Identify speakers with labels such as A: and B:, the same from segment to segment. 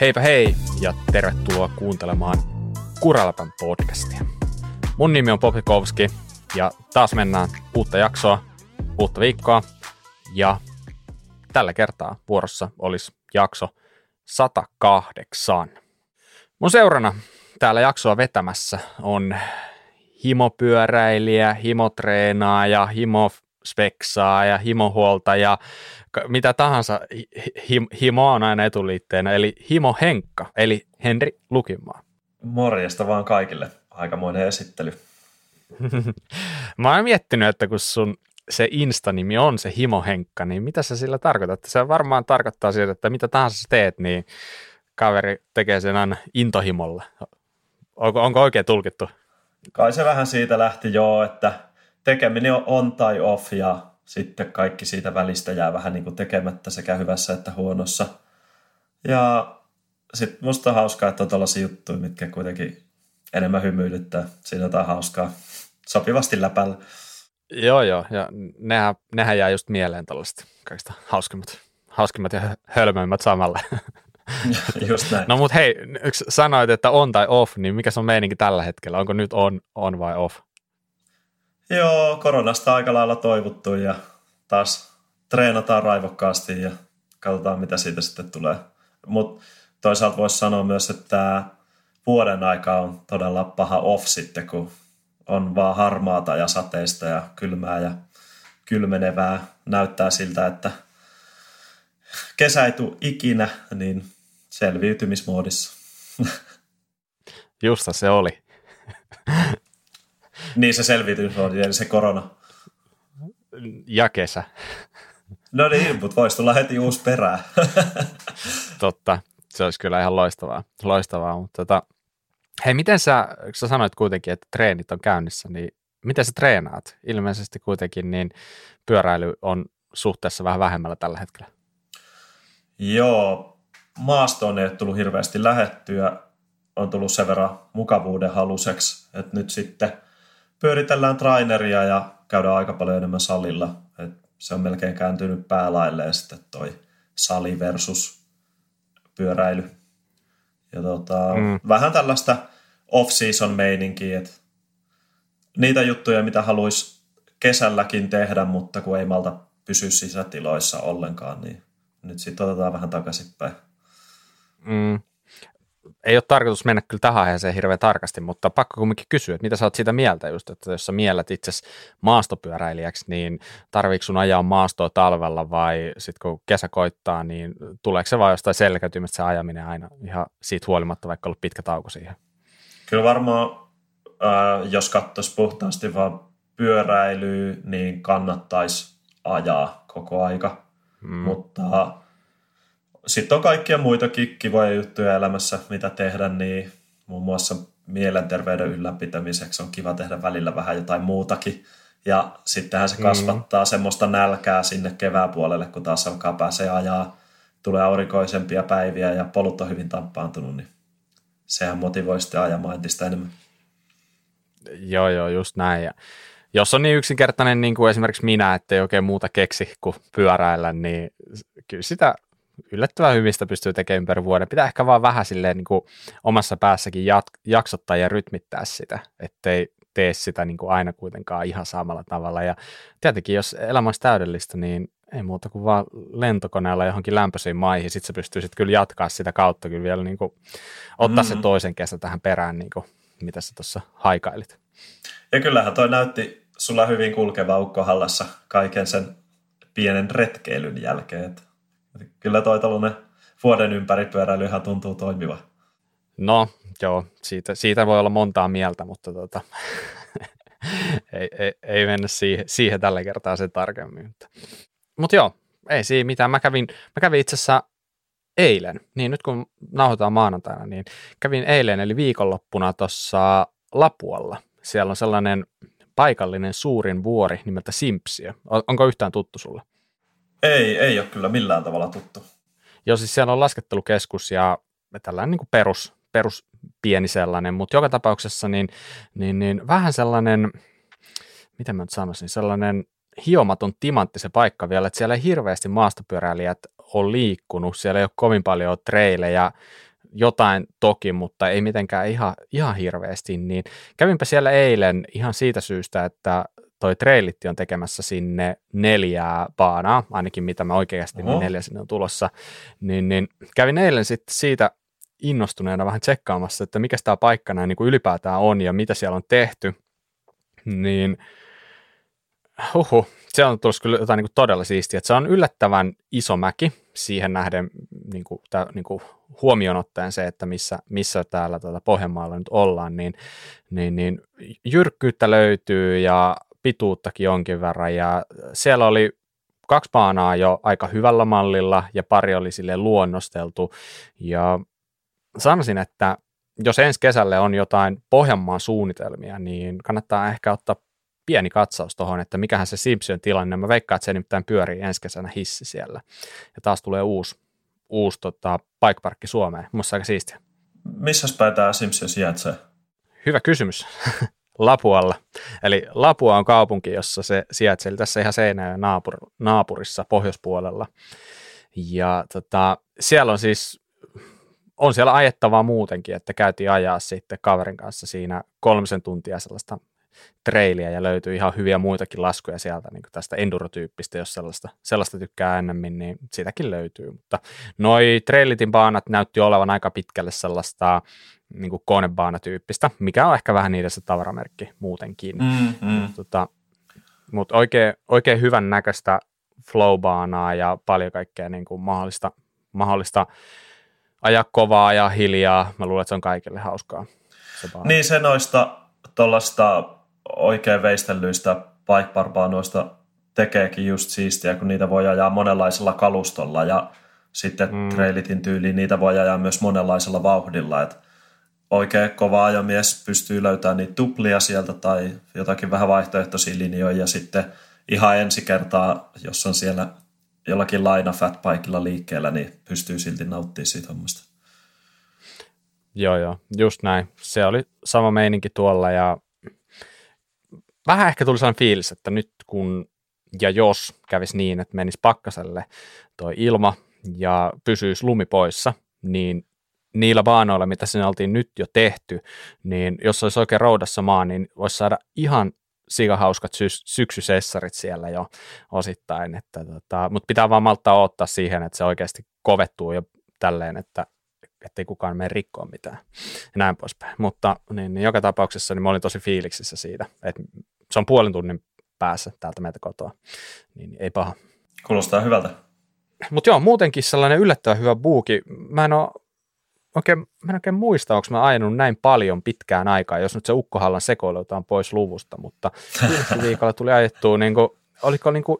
A: Heipä hei ja tervetuloa kuuntelemaan Kuralapan podcastia. Mun nimi on Popikovski ja taas mennään uutta jaksoa, uutta viikkoa ja tällä kertaa vuorossa olisi jakso 108. Mun seurana täällä jaksoa vetämässä on himopyöräilijä, himotreenaaja, himo speksaa ja himohuolta ja mitä tahansa him, himo on aina etuliitteenä, eli himo Henkka, eli Henri Lukimaa.
B: Morjesta vaan kaikille. Aikamoinen esittely.
A: Mä oon miettinyt, että kun sun se Insta-nimi on se Himo Henkka, niin mitä sä sillä tarkoitat? Se varmaan tarkoittaa siitä, että mitä tahansa sä teet, niin kaveri tekee sen aina intohimolla. Onko, onko oikein tulkittu?
B: Kai se vähän siitä lähti joo, että tekeminen on on tai off ja sitten kaikki siitä välistä jää vähän niin kuin tekemättä sekä hyvässä että huonossa. Ja sitten musta on hauskaa, että on tällaisia juttuja, mitkä kuitenkin enemmän hymyilyttää. Siinä jotain hauskaa. Sopivasti läpällä.
A: Joo, joo. Ja nehän, nehän jää just mieleen tällaiset kaikista hauskimmat, hauskimmat ja hölmöimmät samalle.
B: just näin.
A: No mut hei, yksi sanoit, että on tai off, niin mikä se on meininki tällä hetkellä? Onko nyt on, on vai off?
B: Joo, koronasta aika lailla toivuttu ja taas treenataan raivokkaasti ja katsotaan mitä siitä sitten tulee. Mutta toisaalta voisi sanoa myös, että vuoden aika on todella paha off sitten, kun on vaan harmaata ja sateista ja kylmää ja kylmenevää. Näyttää siltä, että kesä ei tule ikinä, niin selviytymismoodissa.
A: Justa se oli.
B: Niin se selviytymismoodi, eli se korona.
A: Ja kesä.
B: No niin, mutta voisi tulla heti uusi perää.
A: Totta, se olisi kyllä ihan loistavaa, loistavaa mutta tota, hei, miten sä, sä sanoit kuitenkin, että treenit on käynnissä, niin miten sä treenaat? Ilmeisesti kuitenkin niin pyöräily on suhteessa vähän vähemmällä tällä hetkellä.
B: Joo, maastoon ei ole tullut hirveästi lähettyä, on tullut sen verran mukavuuden haluseksi, että nyt sitten pyöritellään traineria ja käydään aika paljon enemmän salilla. Et se on melkein kääntynyt päälailleen sitten toi sali versus pyöräily. Ja tota, mm. vähän tällaista off-season meininkiä, että niitä juttuja, mitä haluaisi kesälläkin tehdä, mutta kun ei malta pysy sisätiloissa ollenkaan, niin nyt sitten otetaan vähän takaisinpäin.
A: Mm. Ei ole tarkoitus mennä kyllä tähän aiheeseen hirveän tarkasti, mutta pakko kumminkin kysyä, että mitä sä oot siitä mieltä just, että jos sä miellät itse maastopyöräilijäksi, niin tarviiko sun ajaa maastoa talvella vai sitten kun kesä koittaa, niin tuleeko se vain jostain selkäytymästä se ajaminen aina ihan siitä huolimatta, vaikka ollut pitkä tauko siihen?
B: Kyllä varmaan, äh, jos katsoisi puhtaasti vaan pyöräilyä, niin kannattaisi ajaa koko aika, mm. mutta sitten on kaikkia muitakin kivoja juttuja elämässä, mitä tehdä, niin muun muassa mielenterveyden ylläpitämiseksi on kiva tehdä välillä vähän jotain muutakin. Ja sittenhän se mm. kasvattaa mm. semmoista nälkää sinne kevääpuolelle, kun taas alkaa pääsee ajaa, tulee aurinkoisempia päiviä ja polut on hyvin tamppaantunut, niin sehän motivoi sitten ajamaan entistä enemmän.
A: Joo, joo, just näin. Ja jos on niin yksinkertainen niin kuin esimerkiksi minä, että ei oikein muuta keksi kuin pyöräillä, niin kyllä sitä yllättävän hyvistä pystyy tekemään ympäri vuoden. Pitää ehkä vaan vähän silleen niin kuin omassa päässäkin jat- jaksottaa ja rytmittää sitä, ettei tee sitä niin kuin aina kuitenkaan ihan samalla tavalla. Ja tietenkin, jos elämä olisi täydellistä, niin ei muuta kuin vaan lentokoneella johonkin lämpöisiin maihin. Sitten sä pystyisit kyllä jatkaa sitä kautta kyllä vielä niin kuin, ottaa mm-hmm. se toisen kesä tähän perään, niin kuin, mitä sä tuossa haikailit.
B: Ja kyllähän toi näytti sulla hyvin kulkeva ukkohallassa kaiken sen pienen retkeilyn jälkeen. Että kyllä toi tällainen vuoden ympäripyöräily ihan tuntuu toimiva.
A: No, joo, siitä, siitä voi olla montaa mieltä, mutta tota, ei, ei, ei, mennä siihen, siihen tällä kertaa sen tarkemmin. Mutta, mutta joo, ei siinä mitään. Mä kävin, mä kävin itse asiassa eilen, niin nyt kun nauhoitetaan maanantaina, niin kävin eilen eli viikonloppuna tuossa Lapualla. Siellä on sellainen paikallinen suurin vuori nimeltä Simpsiö. Onko yhtään tuttu sulle?
B: Ei, ei ole kyllä millään tavalla tuttu.
A: Joo, siis siellä on laskettelukeskus ja tällainen niin kuin perus, perus pieni sellainen, mutta joka tapauksessa niin, niin, niin vähän sellainen, miten mä nyt sanoisin, sellainen hiomaton timantti se paikka vielä, että siellä ei hirveästi maastopyöräilijät ole liikkunut, siellä ei ole kovin paljon treilejä, jotain toki, mutta ei mitenkään ihan, ihan hirveästi, niin kävinpä siellä eilen ihan siitä syystä, että toi Trailitti on tekemässä sinne neljää baanaa, ainakin mitä mä oikeasti, niin neljä sinne on tulossa, niin, niin kävin eilen sitten siitä innostuneena vähän tsekkaamassa, että mikä tämä paikka näin niin kuin ylipäätään on ja mitä siellä on tehty, niin huhu, se on tullut kyllä jotain niin kuin todella siistiä, että se on yllättävän iso mäki siihen nähden niin kuin, tää, niin kuin huomioon ottaen se, että missä, missä täällä tuota Pohjanmaalla nyt ollaan, niin, niin, niin jyrkkyyttä löytyy ja pituuttakin jonkin verran ja siellä oli kaksi paanaa jo aika hyvällä mallilla ja pari oli sille luonnosteltu ja sanoisin, että jos ensi kesälle on jotain Pohjanmaan suunnitelmia, niin kannattaa ehkä ottaa pieni katsaus tuohon, että mikähän se Simpson tilanne. Mä veikkaan, että se nimittäin pyörii ensi kesänä hissi siellä. Ja taas tulee uusi, uusi tota, bikeparkki Suomeen. Musta aika siistiä.
B: Missä päin tämä Simpson sijaitsee?
A: Hyvä kysymys. Lapualla. Eli Lapua on kaupunki, jossa se sijaitsee. Tässä ihan Seinäjoen naapur, naapurissa pohjoispuolella. Ja tota, siellä on siis on siellä ajettavaa muutenkin, että käytiin ajaa sitten kaverin kanssa siinä kolmisen tuntia sellaista treiliä ja löytyy ihan hyviä muitakin laskuja sieltä niin tästä endurotyyppistä, jos sellaista, sellaista tykkää ennemmin, niin sitäkin löytyy. Mutta noi trailitin baanat näytti olevan aika pitkälle sellaista niin kuin konebaanatyyppistä, mikä on ehkä vähän niiden se tavaramerkki muutenkin. Mm, mm. Mutta tota, mut oikein, oikein hyvän näköistä flowbaanaa ja paljon kaikkea niin kuin mahdollista, mahdollista ajaa kovaa ja hiljaa. Mä luulen, että se on kaikille hauskaa.
B: Se niin se noista tuollaista oikein veistellyistä bike tekeekin just siistiä, kun niitä voi ajaa monenlaisella kalustolla ja sitten mm. trailitin tyyliin niitä voi ajaa myös monenlaisella vauhdilla, että oikein kova ajomies pystyy löytämään niitä tuplia sieltä tai jotakin vähän vaihtoehtoisia linjoja ja sitten ihan ensi kertaa, jos on siellä jollakin laina fatbikella liikkeellä, niin pystyy silti nauttimaan siitä hommasta.
A: Joo, joo, just näin. Se oli sama meininki tuolla ja vähän ehkä tuli sellainen fiilis, että nyt kun ja jos kävisi niin, että menisi pakkaselle toi ilma ja pysyisi lumi poissa, niin niillä baanoilla, mitä sinne oltiin nyt jo tehty, niin jos olisi oikein roudassa maa, niin voisi saada ihan sikahauskat sy- syksysessarit siellä jo osittain, että tota, mutta pitää vaan malttaa ottaa siihen, että se oikeasti kovettuu jo tälleen, että ettei kukaan mene rikkoon mitään ja näin poispäin. Mutta niin, niin joka tapauksessa niin mä olin tosi fiiliksissä siitä, että se on puolen tunnin päässä täältä meitä kotoa, niin ei paha.
B: Kuulostaa hyvältä.
A: Mutta joo, muutenkin sellainen yllättävän hyvä buuki. Mä en ole oikein, mä en oikein muista, onko mä ajanut näin paljon pitkään aikaa, jos nyt se Ukkohallan sekoilutaan pois luvusta, mutta viikolla tuli ajettua, niin kuin, oliko niin kuin,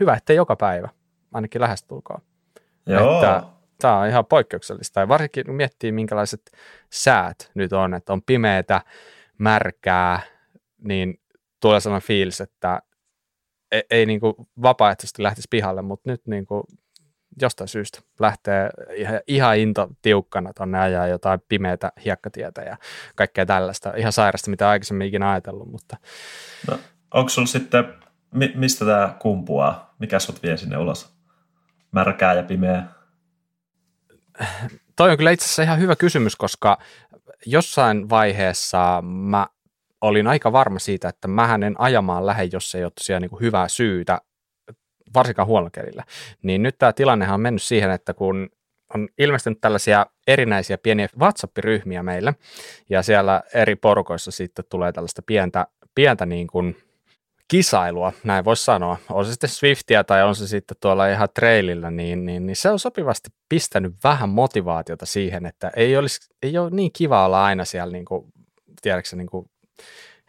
A: hyvä, että joka päivä, ainakin lähestulkoon. Joo. Että, tämä on ihan poikkeuksellista. Ja varsinkin kun miettii, minkälaiset säät nyt on, että on pimeätä, märkää, niin tulee sellainen fiilis, että ei, ei niin kuin vapaaehtoisesti lähtisi pihalle, mutta nyt niin kuin jostain syystä lähtee ihan, ihan into tiukkana tuonne ajaa jotain pimeätä hiekkatietä ja kaikkea tällaista. Ihan sairasta, mitä aikaisemmin ikinä ajatellut. Mutta...
B: No, onko sulla sitten, mi- mistä tämä kumpuaa? Mikä sut vie sinne ulos? Märkää ja pimeä?
A: Toi on kyllä itse asiassa ihan hyvä kysymys, koska jossain vaiheessa mä olin aika varma siitä, että mä en ajamaan lähde, jos ei ole tosiaan niin kuin hyvää syytä, varsinkaan huonolla. Niin nyt tämä tilannehan on mennyt siihen, että kun on ilmestynyt tällaisia erinäisiä pieniä WhatsApp-ryhmiä meille, ja siellä eri porukoissa sitten tulee tällaista pientä, pientä niin kuin kisailua, näin voisi sanoa. On se sitten Swiftia tai on se sitten tuolla ihan trailillä, niin, niin, niin se on sopivasti pistänyt vähän motivaatiota siihen, että ei, olisi, ei ole niin kiva olla aina siellä, niin kuin, tiedätkö, niin kuin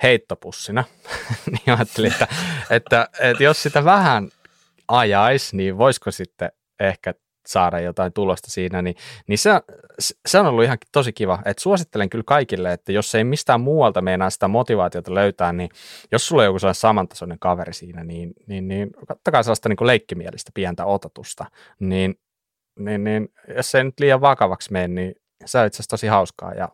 A: heittopussina. niin ajattelin, että, että, että jos sitä vähän ajaisi, niin voisiko sitten ehkä saada jotain tulosta siinä, niin, niin se, se on ollut ihan tosi kiva. Et suosittelen kyllä kaikille, että jos ei mistään muualta meinaa sitä motivaatiota löytää, niin jos sulla on joku sellainen samantasoinen kaveri siinä, niin, niin, niin kattakaa sellaista niin kuin leikkimielistä pientä otatusta, niin, niin, niin jos se ei nyt liian vakavaksi mene, niin se on itse asiassa tosi hauskaa ja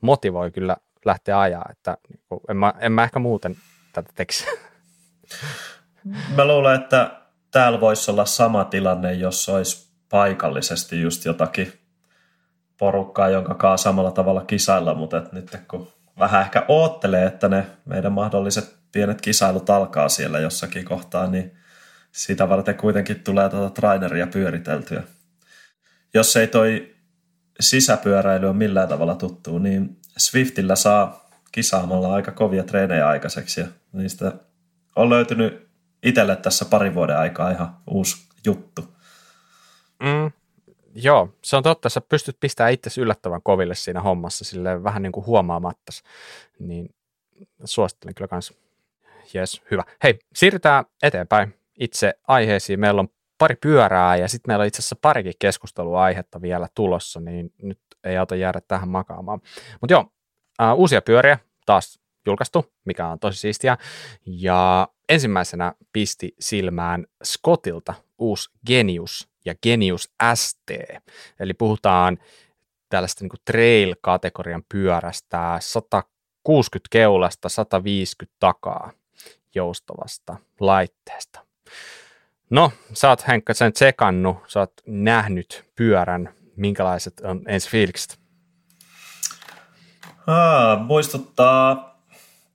A: motivoi kyllä lähteä ajaa, että niin kuin, en, mä, en mä ehkä muuten tätä tekisi.
B: Mä luulen, että täällä voisi olla sama tilanne, jos olisi paikallisesti just jotakin porukkaa, jonka kanssa samalla tavalla kisailla, mutta et nyt kun vähän ehkä oottelee, että ne meidän mahdolliset pienet kisailut alkaa siellä jossakin kohtaa, niin sitä varten kuitenkin tulee tuota traineria pyöriteltyä. Jos ei toi sisäpyöräily ole millään tavalla tuttu, niin Swiftillä saa kisaamalla aika kovia treenejä aikaiseksi ja niistä on löytynyt itselle tässä pari vuoden aikaa ihan uusi juttu.
A: Mm, joo, se on totta. Sä pystyt pistämään itse yllättävän koville siinä hommassa sille vähän niin kuin huomaamatta. Niin suosittelen kyllä kanssa. Jes, hyvä. Hei, siirrytään eteenpäin itse aiheisiin. Meillä on pari pyörää ja sitten meillä on itse asiassa parikin keskusteluaihetta vielä tulossa, niin nyt ei auta jäädä tähän makaamaan. Mutta joo, uh, uusia pyöriä taas julkaistu, mikä on tosi siistiä. Ja ensimmäisenä pisti silmään Scottilta uusi Genius ja Genius ST. Eli puhutaan tällaista niin trail-kategorian pyörästä 160 keulasta, 150 takaa joustavasta laitteesta. No, sä oot Henkka sen tsekannut, sä oot nähnyt pyörän, minkälaiset on ensi fiilikset?
B: Aa, muistuttaa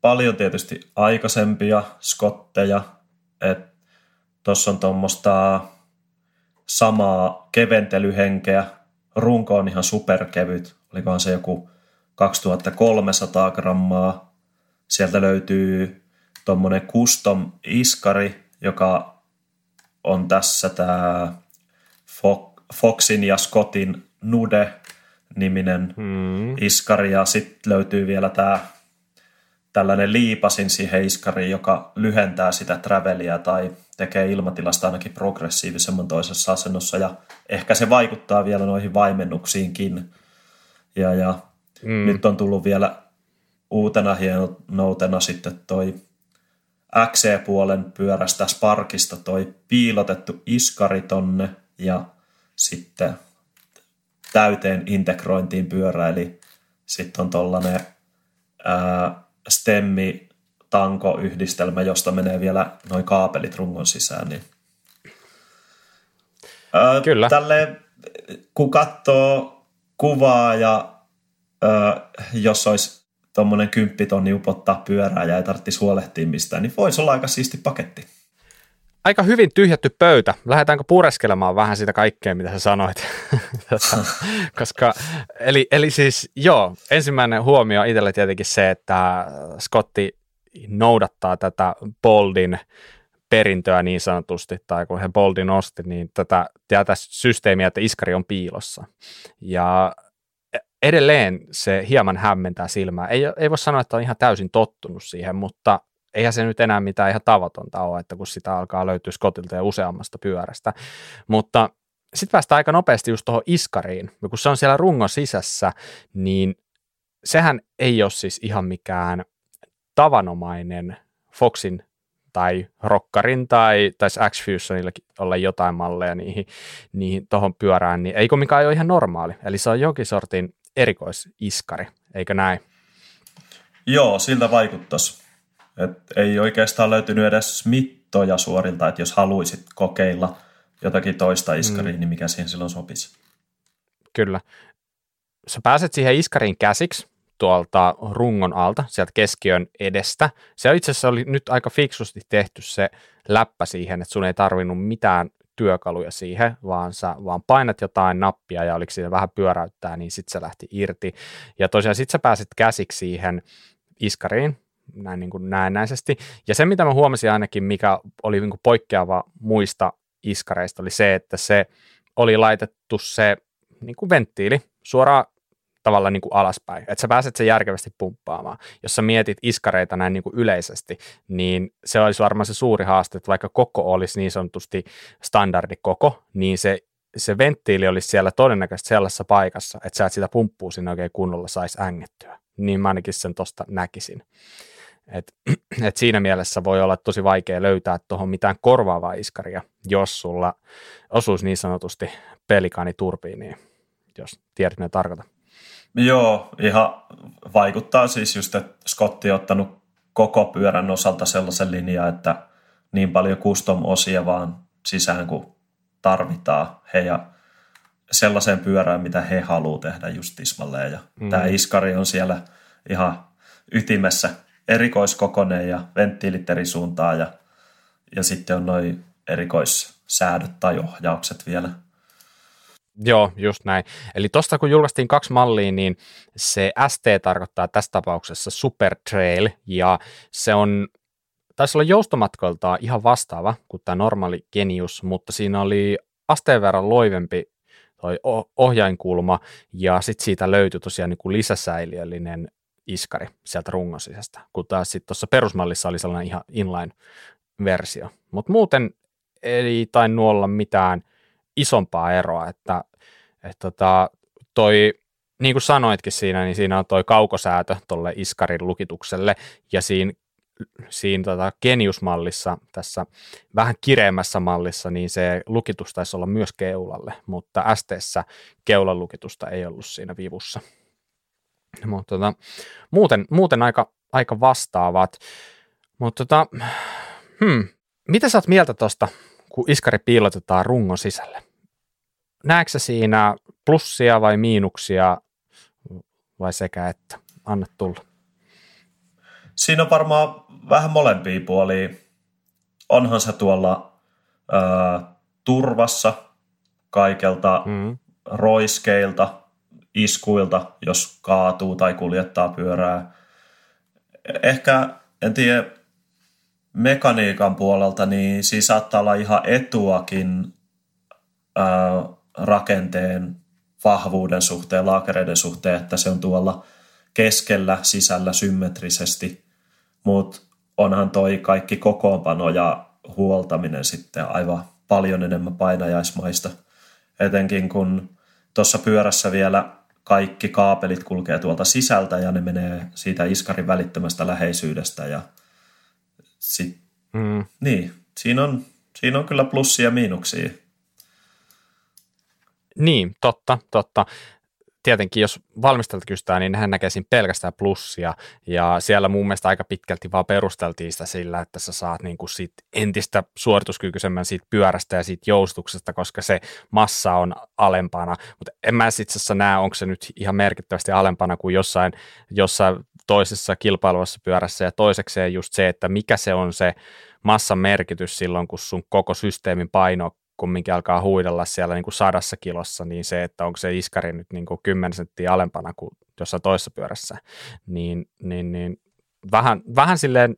B: paljon tietysti aikaisempia skotteja, että tuossa on tuommoista samaa keventelyhenkeä, runko on ihan superkevyt, olikohan se joku 2300 grammaa. Sieltä löytyy tuommoinen custom iskari, joka on tässä tämä Foxin ja Scottin Nude niminen hmm. iskari ja sitten löytyy vielä tämä tällainen liipasin siihen iskariin, joka lyhentää sitä travelia tai tekee ilmatilasta ainakin progressiivisemman toisessa asennossa ja ehkä se vaikuttaa vielä noihin vaimennuksiinkin. Ja, ja mm. nyt on tullut vielä uutena hienoutena sitten toi XC-puolen pyörästä Sparkista toi piilotettu iskari tonne ja sitten täyteen integrointiin pyörä, eli sitten on tollanen ää, stemmi tanko-yhdistelmä, josta menee vielä noin kaapelit rungon sisään. Niin. Ää, Kyllä. Tälle, kun katsoo kuvaa ja ää, jos olisi tuommoinen kymppitonni upottaa pyörää ja ei tarvitsisi huolehtia mistään, niin voisi olla aika siisti paketti
A: aika hyvin tyhjätty pöytä. Lähdetäänkö pureskelemaan vähän sitä kaikkea, mitä sä sanoit? Tota, koska, eli, eli siis joo, ensimmäinen huomio itselle tietenkin se, että Scotti noudattaa tätä Boldin perintöä niin sanotusti, tai kun he Boldin osti, niin tätä, tätä systeemiä, että iskari on piilossa. Ja edelleen se hieman hämmentää silmää. Ei, ei voi sanoa, että on ihan täysin tottunut siihen, mutta eihän se nyt enää mitään ihan tavatonta ole, että kun sitä alkaa löytyä Skotilta ja useammasta pyörästä. Mutta sitten päästään aika nopeasti just tuohon iskariin, ja kun se on siellä rungon sisässä, niin sehän ei ole siis ihan mikään tavanomainen Foxin tai Rockarin tai taisi X-Fusionillakin olla jotain malleja niihin, niihin tuohon pyörään, niin eikö mikään ole ihan normaali. Eli se on jokin sortin erikoisiskari, eikö näin?
B: Joo, siltä vaikuttaisi. Et ei oikeastaan löytynyt edes mittoja suorilta, että jos haluaisit kokeilla jotakin toista iskaria, mm. niin mikä siihen silloin sopisi.
A: Kyllä. Sä pääset siihen iskariin käsiksi tuolta rungon alta, sieltä keskiön edestä. Se itse asiassa oli nyt aika fiksusti tehty se läppä siihen, että sun ei tarvinnut mitään työkaluja siihen, vaan sä vaan painat jotain nappia ja oliko siinä vähän pyöräyttää, niin sitten se lähti irti. Ja tosiaan sitten sä pääsit käsiksi siihen iskariin, näin niin kuin näennäisesti. Ja se, mitä mä huomasin ainakin, mikä oli niin kuin poikkeava muista iskareista, oli se, että se oli laitettu se niin kuin venttiili suoraan tavallaan niin kuin alaspäin, että sä pääset sen järkevästi pumppaamaan. Jos sä mietit iskareita näin niin kuin yleisesti, niin se olisi varmaan se suuri haaste, että vaikka koko olisi niin sanotusti standardikoko, niin se, se venttiili olisi siellä todennäköisesti sellaisessa paikassa, että sä et sitä pumppua sinne oikein kunnolla saisi ängettyä. Niin mä ainakin sen tosta näkisin. Et, et siinä mielessä voi olla tosi vaikea löytää tuohon mitään korvaavaa iskaria, jos sulla osuisi niin sanotusti pelikaani turbiiniin, jos tiedät mitä tarkoitan.
B: Joo, ihan vaikuttaa siis just, että Scotti on ottanut koko pyörän osalta sellaisen linjan, että niin paljon custom-osia vaan sisään kuin tarvitaan. He ja sellaiseen pyörään, mitä he haluaa tehdä just tismalleen. Ja mm. tämä iskari on siellä ihan ytimessä erikoiskokonen ja venttiilit eri suuntaan ja, ja sitten on noin erikoissäädöt tai ohjaukset vielä.
A: Joo, just näin. Eli tuosta kun julkaistiin kaksi mallia, niin se ST tarkoittaa tässä tapauksessa Super Trail, ja se on, taisi olla joustomatkoiltaan ihan vastaava kuin tämä normaali Genius, mutta siinä oli asteen verran loivempi toi ohjainkulma, ja sitten siitä löytyi tosiaan niin kuin lisäsäiliöllinen iskari sieltä rungon sisästä, kun taas sitten tuossa perusmallissa oli sellainen ihan inline-versio. Mutta muuten ei tainnut olla mitään isompaa eroa, että, että tota, toi, niin kuin sanoitkin siinä, niin siinä on toi kaukosäätö tuolle iskarin lukitukselle, ja siinä siinä tota Genius-mallissa, tässä vähän kireemmässä mallissa, niin se lukitus taisi olla myös keulalle, mutta STssä keulan lukitusta ei ollut siinä vivussa. Mutta tota, muuten, muuten aika, aika vastaavat. Mutta tota, hmm, mitä sä oot mieltä tuosta, kun iskari piilotetaan rungon sisälle? Näetkö siinä plussia vai miinuksia vai sekä että? Anna tulla.
B: Siinä on varmaan vähän molempia puolia. Onhan se tuolla ää, turvassa kaikelta mm. roiskeilta, iskuilta, jos kaatuu tai kuljettaa pyörää. Ehkä, en tiedä, mekaniikan puolelta, niin siinä saattaa olla ihan etuakin ää, rakenteen vahvuuden suhteen, laakereiden suhteen, että se on tuolla keskellä sisällä symmetrisesti, mutta onhan toi kaikki kokoonpano ja huoltaminen sitten aivan paljon enemmän painajaismaista, etenkin kun tuossa pyörässä vielä kaikki kaapelit kulkee tuolta sisältä ja ne menee siitä iskarin välittömästä läheisyydestä ja sit, mm. niin, siinä on, siinä on kyllä plussia ja miinuksia.
A: Niin, totta, totta tietenkin jos valmistelta kysytään, niin hän näkee siinä pelkästään plussia, ja siellä mun mielestä aika pitkälti vaan perusteltiin sitä sillä, että sä saat niin kuin siitä entistä suorituskykyisemmän siitä pyörästä ja siitä joustuksesta, koska se massa on alempana, mutta en mä itse asiassa näe, onko se nyt ihan merkittävästi alempana kuin jossain, jossain toisessa kilpailuvassa pyörässä, ja toisekseen just se, että mikä se on se massan merkitys silloin, kun sun koko systeemin paino kumminkin alkaa huidella siellä niin kuin sadassa kilossa, niin se, että onko se iskari nyt niin kuin 10 senttiä alempana kuin jossain toisessa pyörässä, niin, niin, niin vähän, vähän silleen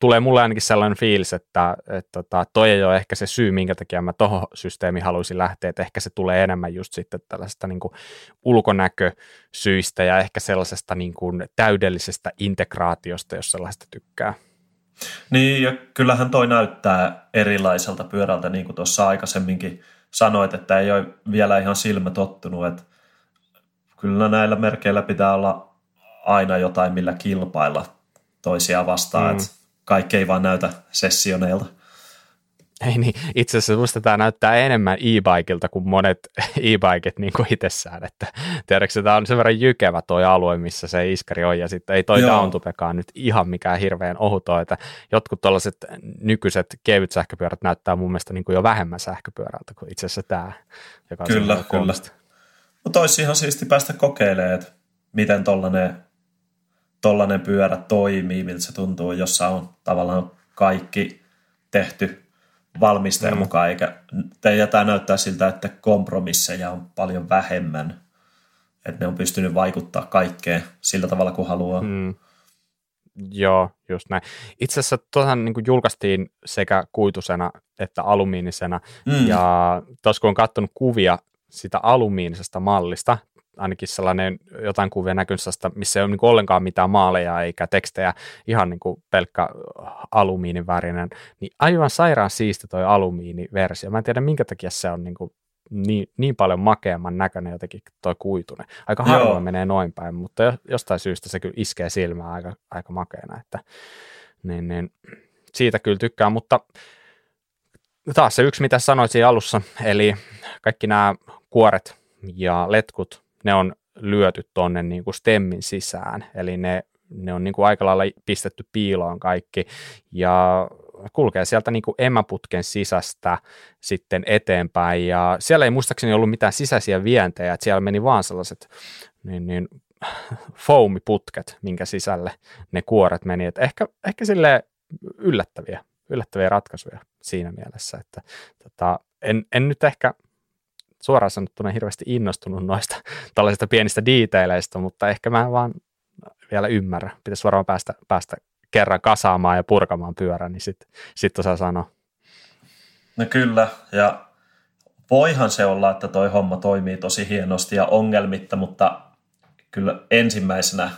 A: tulee mulle ainakin sellainen fiilis, että, että tota, toi ei ole ehkä se syy, minkä takia mä tuohon systeemiin haluaisin lähteä, että ehkä se tulee enemmän just sitten tällaista niin ulkonäkösyistä ja ehkä sellaisesta niin kuin täydellisestä integraatiosta, jos sellaista tykkää.
B: Niin, ja kyllähän toi näyttää erilaiselta pyörältä, niin kuin tuossa aikaisemminkin sanoit, että ei ole vielä ihan silmä tottunut, että kyllä näillä merkeillä pitää olla aina jotain, millä kilpailla toisia vastaan, mm. että kaikki ei vaan näytä sessioneilta.
A: Ei niin, itse asiassa musta tämä näyttää enemmän e-bikeilta kuin monet e-biket niin kuin itsessään, että tiedätkö, tämä on sen verran jykevä toi alue, missä se iskari on, ja sitten ei toi downtupekaan nyt ihan mikään hirveän ohuto, että jotkut tällaiset nykyiset kevyt sähköpyörät näyttää mun mielestä niin kuin jo vähemmän sähköpyörältä kuin itse asiassa tämä,
B: joka Kyllä, kyllä. Mutta olisi ihan siisti päästä kokeilemaan, että miten tollainen, tollainen pyörä toimii, miltä se tuntuu, jossa on tavallaan kaikki tehty valmistajan mm. mukaan, eikä tämä näyttää siltä, että kompromisseja on paljon vähemmän, että ne on pystynyt vaikuttaa kaikkeen sillä tavalla kuin haluaa. Mm.
A: Joo, just näin. Itse asiassa tuohan niin julkaistiin sekä kuitusena että alumiinisena, mm. ja tuossa kun on katsonut kuvia sitä alumiinisesta mallista, ainakin sellainen jotain kuvia näkynsä, missä ei ole niin ollenkaan mitään maaleja eikä tekstejä, ihan niin kuin pelkkä alumiinivärinen, niin aivan sairaan siisti toi alumiiniversio. Mä en tiedä, minkä takia se on niin, kuin niin, niin paljon makeamman näköinen jotenkin toi kuitune. Aika harvoin menee noin päin, mutta jostain syystä se kyllä iskee silmään aika, aika makeana, että niin, niin, siitä kyllä tykkään, mutta taas se yksi, mitä sanoit siinä alussa, eli kaikki nämä kuoret ja letkut ne on lyöty tuonne niin kuin stemmin sisään, eli ne, ne on niin kuin aika lailla pistetty piiloon kaikki, ja kulkee sieltä niin kuin emäputken sisästä sitten eteenpäin, ja siellä ei muistaakseni ollut mitään sisäisiä vientejä, että siellä meni vaan sellaiset niin, niin, foamiputket, minkä sisälle ne kuoret meni, että ehkä, ehkä sille yllättäviä, yllättäviä ratkaisuja siinä mielessä, että tota, en, en nyt ehkä suoraan sanottuna hirveästi innostunut noista tällaisista pienistä diiteileistä, mutta ehkä mä vaan vielä ymmärrä. Pitäisi varmaan päästä, päästä kerran kasaamaan ja purkamaan pyörän, niin sitten sit osaa sanoa.
B: No kyllä, ja voihan se olla, että toi homma toimii tosi hienosti ja ongelmitta, mutta kyllä ensimmäisenä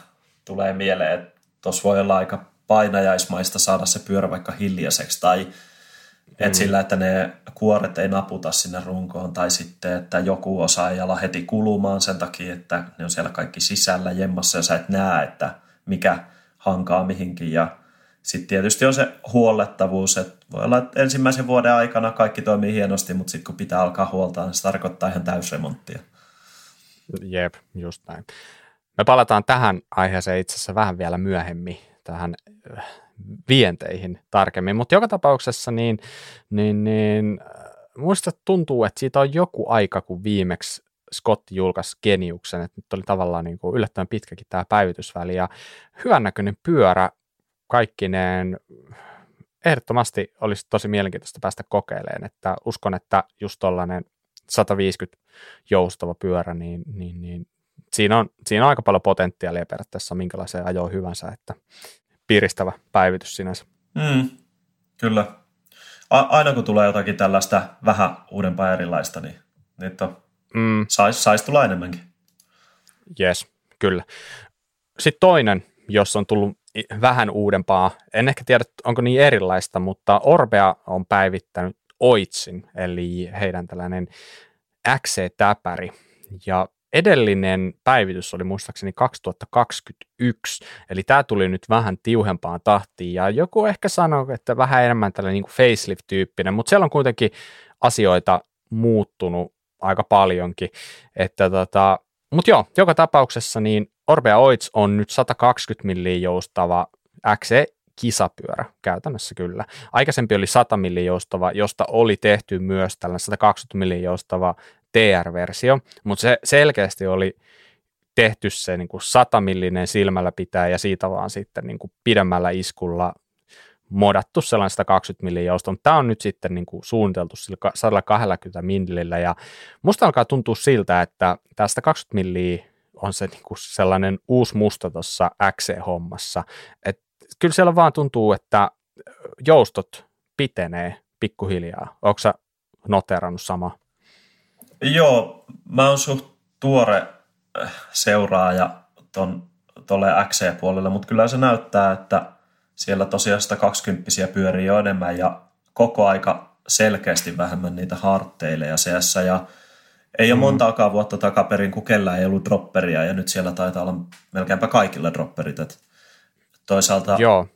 B: tulee mieleen, että tuossa voi olla aika painajaismaista saada se pyörä vaikka hiljaiseksi tai et mm. sillä, että ne kuoret ei naputa sinne runkoon tai sitten, että joku osa ei ala heti kulumaan sen takia, että ne on siellä kaikki sisällä jemmassa ja sä et näe, että mikä hankaa mihinkin. Ja sitten tietysti on se huollettavuus, että voi olla, että ensimmäisen vuoden aikana kaikki toimii hienosti, mutta sitten kun pitää alkaa huoltaa, niin se tarkoittaa ihan täysremonttia.
A: Jep, just näin. Me palataan tähän aiheeseen itse asiassa vähän vielä myöhemmin, tähän äh, vienteihin tarkemmin, mutta joka tapauksessa niin, niin, niin äh, muista tuntuu, että siitä on joku aika, kun viimeksi Scott julkaisi Geniuksen, että nyt oli tavallaan niin kuin yllättävän pitkäkin tämä päivitysväli ja hyvännäköinen pyörä kaikkineen. Ehdottomasti olisi tosi mielenkiintoista päästä kokeilemaan, että uskon, että just tollainen 150 joustava pyörä, niin, niin, niin siinä, on, siinä on aika paljon potentiaalia periaatteessa minkälaiseen ajoon hyvänsä, että piristävä päivitys sinänsä.
B: Mm, kyllä. A- aina kun tulee jotakin tällaista vähän uudempaa erilaista, niin niitä mm. saisi sais tulla enemmänkin.
A: Yes, kyllä. Sitten toinen, jos on tullut vähän uudempaa, en ehkä tiedä onko niin erilaista, mutta Orbea on päivittänyt Oitsin, eli heidän tällainen XC-täpäri, ja edellinen päivitys oli muistaakseni 2021, eli tämä tuli nyt vähän tiuhempaan tahtiin, ja joku ehkä sanoo, että vähän enemmän tällainen niin facelift-tyyppinen, mutta siellä on kuitenkin asioita muuttunut aika paljonkin, että tota, mutta joo, joka tapauksessa niin Orbea Oits on nyt 120 milliä joustava XC kisapyörä käytännössä kyllä. Aikaisempi oli 100 milliä joustava, josta oli tehty myös tällainen 120 milliä joustava TR-versio, mutta se selkeästi oli tehty se niin kuin 100 millinen silmällä pitää ja siitä vaan sitten niin kuin pidemmällä iskulla modattu sellainen 120 milliä jousta, mutta tämä on nyt sitten niin kuin suunniteltu sillä 120 millillä ja musta alkaa tuntua siltä, että tästä 20 milliä on se niin kuin sellainen uusi musta tuossa XC-hommassa, että kyllä siellä vaan tuntuu, että joustot pitenee pikkuhiljaa. Onko sä noterannut sama?
B: Joo, mä oon suht tuore äh, seuraaja ton, tolle XC-puolelle, mutta kyllä se näyttää, että siellä tosiaan 120 pyörii jo enemmän ja koko aika selkeästi vähemmän niitä hartteileja seassa ja ei ole mm. montaakaan vuotta takaperin, kun kellään ei ollut dropperia ja nyt siellä taitaa olla melkeinpä kaikilla dropperit. Et toisaalta Joo.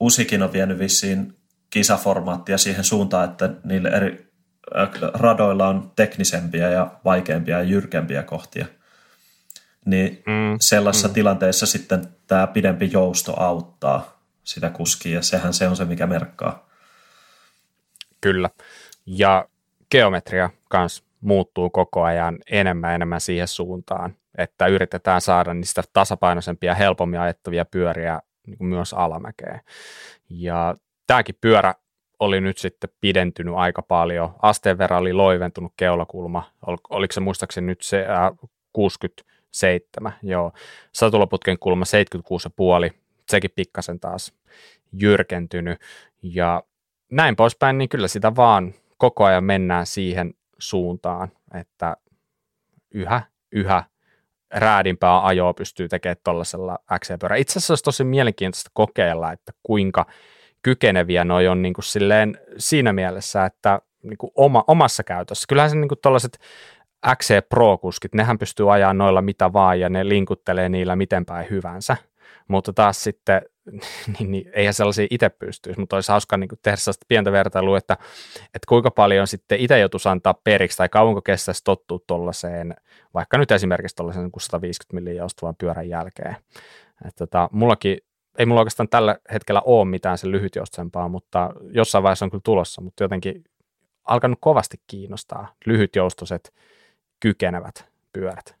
B: Usikin on vienyt vissiin kisaformaattia siihen suuntaan, että niille eri radoilla on teknisempiä ja vaikeampia ja jyrkempiä kohtia. Niin mm. sellaisessa mm. tilanteessa sitten tämä pidempi jousto auttaa sitä kuskia ja sehän se on se, mikä merkkaa.
A: Kyllä. Ja geometria kanssa muuttuu koko ajan enemmän enemmän siihen suuntaan, että yritetään saada niistä tasapainoisempia, helpommin ajettavia pyöriä niin myös alamäkeen. Ja tämäkin pyörä oli nyt sitten pidentynyt aika paljon. Asteen verran oli loiventunut keulakulma. Ol, oliko se muistaakseni nyt se äh, 67, joo. Satulaputken kulma 76,5, sekin pikkasen taas jyrkentynyt. Ja näin poispäin, niin kyllä sitä vaan koko ajan mennään siihen suuntaan, että yhä, yhä räädimpää ajoa pystyy tekemään tuollaisella XC-pyörällä. Itse asiassa olisi tosi mielenkiintoista kokeilla, että kuinka kykeneviä noi on niin kuin silleen siinä mielessä, että niin kuin oma, omassa käytössä. Kyllähän se niin kuin tuollaiset XC Pro-kuskit, nehän pystyy ajaa noilla mitä vaan ja ne linkuttelee niillä miten päin hyvänsä. Mutta taas sitten niin, niin eihän sellaisia itse pystyisi, mutta olisi hauska niin tehdä sellaista pientä vertailua, että, että kuinka paljon sitten itse joutuisi antaa periksi tai kauanko kestäisi tottua tuollaiseen, vaikka nyt esimerkiksi tuollaisen 150 milliä joustavan pyörän jälkeen. Että tota, mullakin ei mulla oikeastaan tällä hetkellä ole mitään sen lyhytjoustosempaa, mutta jossain vaiheessa on kyllä tulossa, mutta jotenkin alkanut kovasti kiinnostaa lyhytjoustoiset kykenevät pyörät.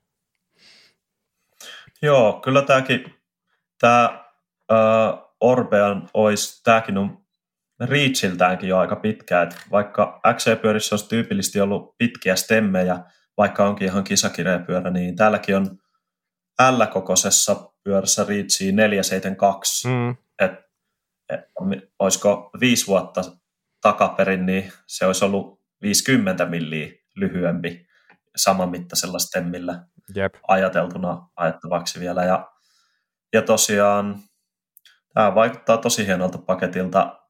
B: Joo, kyllä tämäkin, tämä uh, Orbean olisi, tämäkin on Reachiltäänkin jo aika pitkä, että vaikka XC-pyörissä olisi tyypillisesti ollut pitkiä stemmejä, vaikka onkin ihan kisakireepyörä, niin täälläkin on L-kokoisessa pyörässä Reachi 472, mm. et, et, olisiko viisi vuotta takaperin, niin se olisi ollut 50 milliä lyhyempi samanmittaisella stemmillä Jep. ajateltuna ajettavaksi vielä. Ja, ja tosiaan tämä vaikuttaa tosi hienolta paketilta.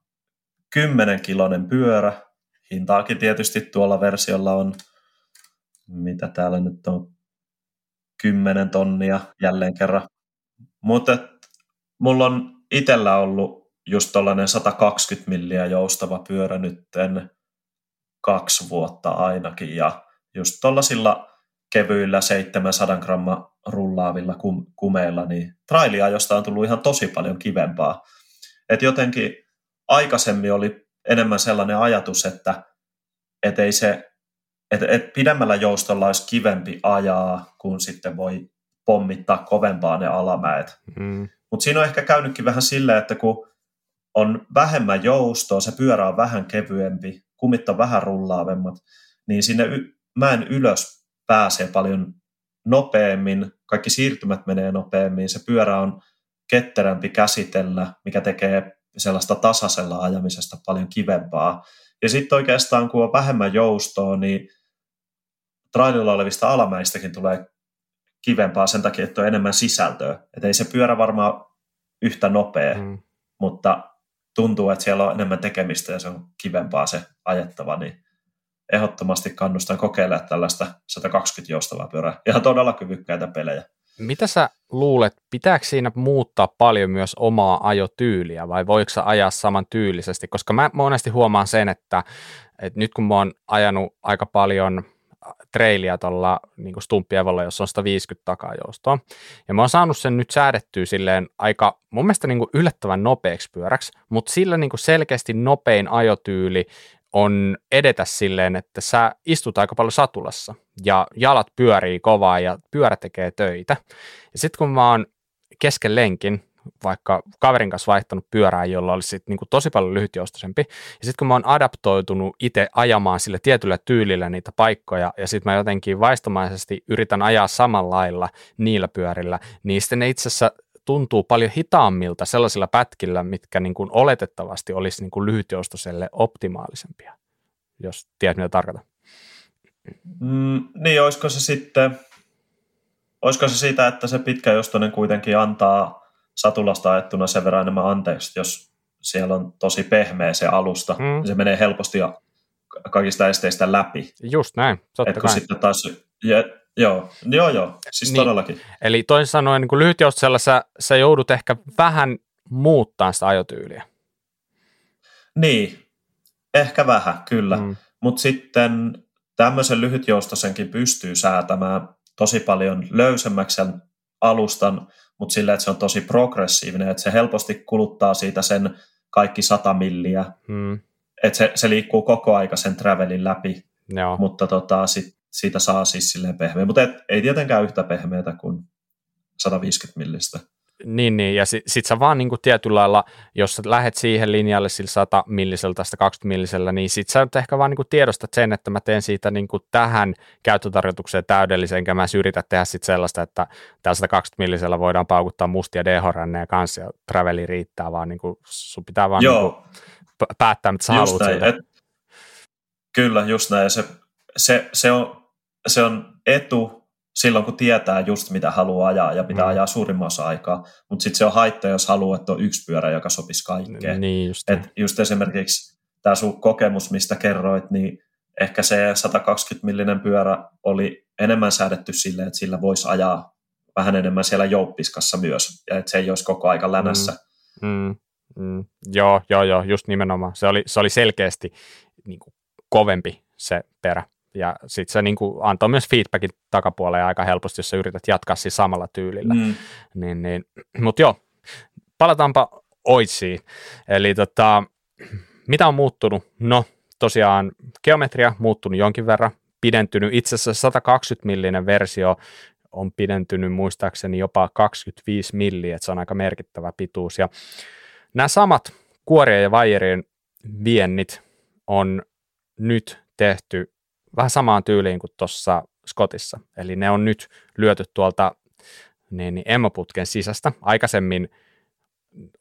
B: 10 kilonen pyörä. Hintaakin tietysti tuolla versiolla on, mitä täällä nyt on, 10 tonnia jälleen kerran. Mutta mulla on itsellä ollut just tuollainen 120 milliä joustava pyörä nytten kaksi vuotta ainakin. Ja just tuollaisilla kevyillä 700 gramma rullaavilla kum, kumeilla, niin trailia josta on tullut ihan tosi paljon kivempaa. Et jotenkin aikaisemmin oli enemmän sellainen ajatus, että et ei se, et, et pidemmällä joustolla olisi kivempi ajaa, kun sitten voi pommittaa kovempaa ne alamäet. Mm. Mutta siinä on ehkä käynytkin vähän silleen, että kun on vähemmän joustoa, se pyörä on vähän kevyempi, kumit on vähän rullaavemmat, niin sinne y- mäen ylös pääsee paljon nopeammin, kaikki siirtymät menee nopeammin, se pyörä on ketterämpi käsitellä, mikä tekee sellaista tasaisella ajamisesta paljon kivempaa. Ja sitten oikeastaan, kun on vähemmän joustoa, niin traililla olevista alamäistäkin tulee kivempaa sen takia, että on enemmän sisältöä. Että ei se pyörä varmaan yhtä nopea, mm. mutta tuntuu, että siellä on enemmän tekemistä ja se on kivempaa se ajettava, niin ehdottomasti kannustan kokeilemaan tällaista 120 joustavaa pyörää. Ihan todella kyvykkäitä pelejä.
A: Mitä sä luulet, pitääkö siinä muuttaa paljon myös omaa ajotyyliä vai voiko sä ajaa saman tyylisesti? Koska mä monesti huomaan sen, että, että nyt kun mä oon ajanut aika paljon trailia tuolla niin Stumppievolla, jossa on 150 takajoustoa. Ja mä oon saanut sen nyt säädettyä silleen aika mun mielestä niin kuin yllättävän nopeaksi pyöräksi, mutta sillä niin kuin selkeästi nopein ajotyyli on edetä silleen, että sä istut aika paljon satulassa ja jalat pyörii kovaa ja pyörä tekee töitä. Ja sitten kun mä oon kesken lenkin, vaikka kaverin kanssa vaihtanut pyörää, jolla olisi sit niin kuin tosi paljon lyhytjoustoisempi. Ja sitten kun mä oon adaptoitunut itse ajamaan sillä tietyllä tyylillä niitä paikkoja, ja sitten mä jotenkin vaistomaisesti yritän ajaa samalla lailla niillä pyörillä, niin sitten ne itse asiassa tuntuu paljon hitaammilta sellaisilla pätkillä, mitkä niin kuin oletettavasti olisi niin kuin lyhytjoustoiselle optimaalisempia, jos tiedät mitä tarkoitan.
B: Mm, niin, olisiko se sitten, olisiko se siitä, että se pitkäjoustoinen kuitenkin antaa satulasta ajettuna sen verran enemmän anteeksi, jos siellä on tosi pehmeä se alusta, mm. niin se menee helposti kaikista esteistä läpi.
A: Just näin, totta
B: Et kun sitten taas, ja, joo, joo, joo, siis niin. todellakin.
A: Eli toisin sanoen niin lyhytjoustusella sä, sä joudut ehkä vähän muuttaa sitä ajotyyliä.
B: Niin, ehkä vähän, kyllä. Mm. Mutta sitten tämmöisen lyhytjoustosenkin pystyy säätämään tosi paljon löysemmäksi sen alustan, mutta sillä, että se on tosi progressiivinen, että se helposti kuluttaa siitä sen kaikki sata milliä, hmm. että se, se liikkuu koko aika sen travelin läpi, Joo. mutta tota, sit, siitä saa siis silleen pehmeä, mutta et, ei tietenkään yhtä pehmeätä kuin 150 millistä.
A: Niin, niin, ja sit, sit sä vaan niin kuin tietyllä lailla, jos sä lähet siihen linjalle sillä 100 millisellä tai 20 millisellä, niin sit sä nyt ehkä vaan niin kuin tiedostat sen, että mä teen siitä niin kuin tähän käyttötarjoitukseen täydellisen, enkä mä yritä tehdä sit sellaista, että tällä 120 millisellä voidaan paukuttaa mustia dehoränneja kanssa ja traveli riittää, vaan niin kuin sun pitää vaan Niin kuin päättää, mitä sä just haluat näin, et,
B: Kyllä, just näin. Se, se, se, on, se on etu silloin, kun tietää just mitä haluaa ajaa ja pitää mm. ajaa suurimman osa aikaa. Mutta sitten se on haitta, jos haluaa, että on yksi pyörä, joka sopisi kaikkeen.
A: Niin just,
B: Et just esimerkiksi tämä sun kokemus, mistä kerroit, niin ehkä se 120 millinen pyörä oli enemmän säädetty sille, että sillä voisi ajaa vähän enemmän siellä jouppiskassa myös, ja että se ei olisi koko aika länässä. Mm, mm,
A: mm. Joo, joo, joo, just nimenomaan. Se oli, se oli selkeästi niin kuin, kovempi se perä. Ja sitten se niin kuin antoi myös feedbackin takapuoleen aika helposti, jos sä yrität jatkaa siis samalla tyylillä. Mm. Niin, niin. Mutta joo, palataanpa Oitsiin. Eli tota, mitä on muuttunut? No, tosiaan geometria muuttunut jonkin verran, pidentynyt. Itse asiassa 120 millinen versio on pidentynyt muistaakseni jopa 25 milliä, että se on aika merkittävä pituus. Ja nämä samat kuorien ja vaijerien viennit on nyt tehty vähän samaan tyyliin kuin tuossa Scottissa. Eli ne on nyt lyöty tuolta niin, niin emoputken sisästä. Aikaisemmin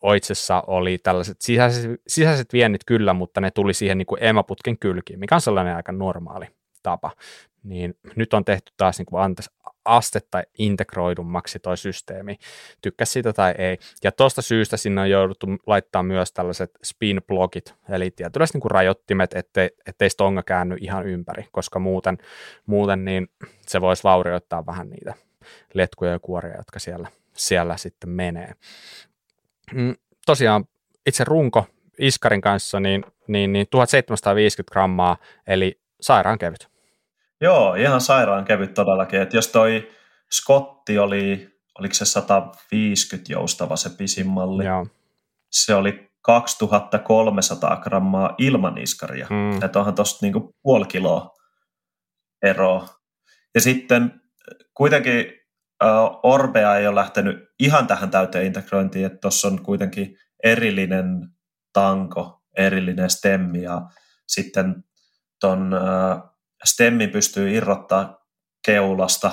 A: Oitsessa oli tällaiset sisäiset, sisäiset viennit kyllä, mutta ne tuli siihen niin kuin emoputken kylkiin, mikä on sellainen aika normaali tapa. Niin nyt on tehty taas niin kuin astetta integroidummaksi toi systeemi, tykkäs siitä tai ei. Ja tuosta syystä sinne on jouduttu laittaa myös tällaiset spin-blogit, eli tietynlaiset niin kuin rajoittimet, ettei, ettei stonga käänny ihan ympäri, koska muuten, muuten niin se voisi vaurioittaa vähän niitä letkuja ja kuoria, jotka siellä, siellä sitten menee. Mm, tosiaan itse runko Iskarin kanssa niin, niin, niin 1750 grammaa, eli sairaan kevyt.
B: Joo, ihan sairaan kevyt todellakin. Että jos toi Scotti oli, oliko se 150 joustava se pisin malli, Joo. se oli 2300 grammaa ilman iskaria. Mm. Että onhan tuosta niinku puoli kiloa eroa. Ja sitten kuitenkin uh, Orbea ei ole lähtenyt ihan tähän täyteen integrointiin, että tuossa on kuitenkin erillinen tanko, erillinen stemmi ja sitten ton uh, stemmi pystyy irrottaa keulasta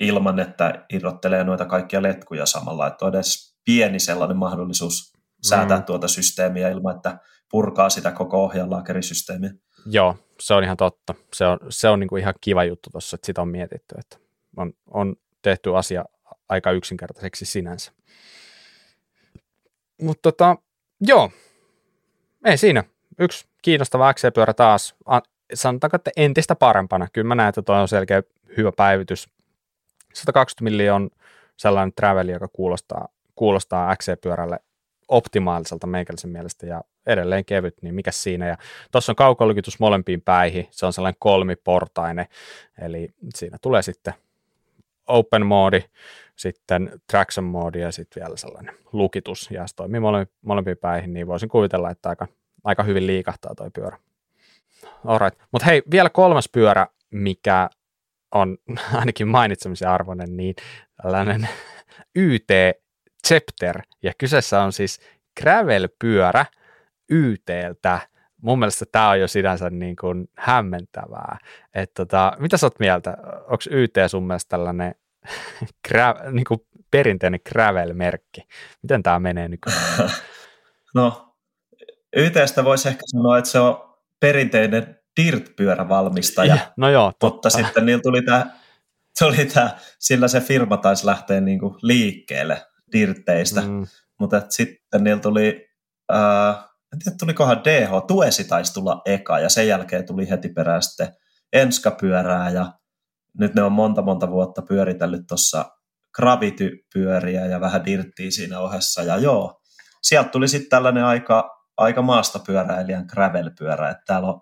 B: ilman, että irrottelee noita kaikkia letkuja samalla, että on edes pieni sellainen mahdollisuus säätää mm. tuota systeemiä ilman, että purkaa sitä koko ohjelakerisysteemiä.
A: Joo, se on ihan totta. Se on, se on niin kuin ihan kiva juttu tuossa, että sitä on mietitty, että on, on tehty asia aika yksinkertaiseksi sinänsä. Mutta tota, joo, ei siinä. Yksi kiinnostava XC-pyörä taas sanotaanko, että entistä parempana. Kyllä mä näen, että toi on selkeä hyvä päivitys. 120 miljoonaa on sellainen traveli, joka kuulostaa, kuulostaa XC-pyörälle optimaaliselta meikäläisen mielestä ja edelleen kevyt, niin mikä siinä. Ja tuossa on kaukolukitus molempiin päihin, se on sellainen kolmiportainen, eli siinä tulee sitten open moodi, sitten traction moodi ja sitten vielä sellainen lukitus, ja se toimii molempiin päihin, niin voisin kuvitella, että aika, aika hyvin liikahtaa toi pyörä alright. Mutta hei, vielä kolmas pyörä, mikä on ainakin mainitsemisen arvoinen, niin tällainen YT Chapter, ja kyseessä on siis gravel-pyörä YTltä. Mun mielestä tämä on jo sinänsä niin kuin hämmentävää. Et tota, mitä sä oot mieltä? Onko YT sun mielestä tällainen gra- niin kuin perinteinen gravel-merkki? Miten tämä menee nykyään?
B: No, YTstä voisi ehkä sanoa, että se on perinteinen dirt-pyörävalmistaja.
A: No joo, totta.
B: Mutta sitten niillä tuli tämä, tuli tämä, sillä se firma taisi lähteä niin kuin liikkeelle dirteistä. Mm. Mutta sitten niillä tuli, äh, en tiedä tulikohan DH, Tuesi taisi tulla eka ja sen jälkeen tuli heti perään sitten Enska-pyörää ja nyt ne on monta monta vuotta pyöritellyt tuossa Gravity-pyöriä ja vähän dirttiä siinä ohessa ja joo, sieltä tuli sitten tällainen aika aika maastopyöräilijän gravel-pyörä. Että täällä on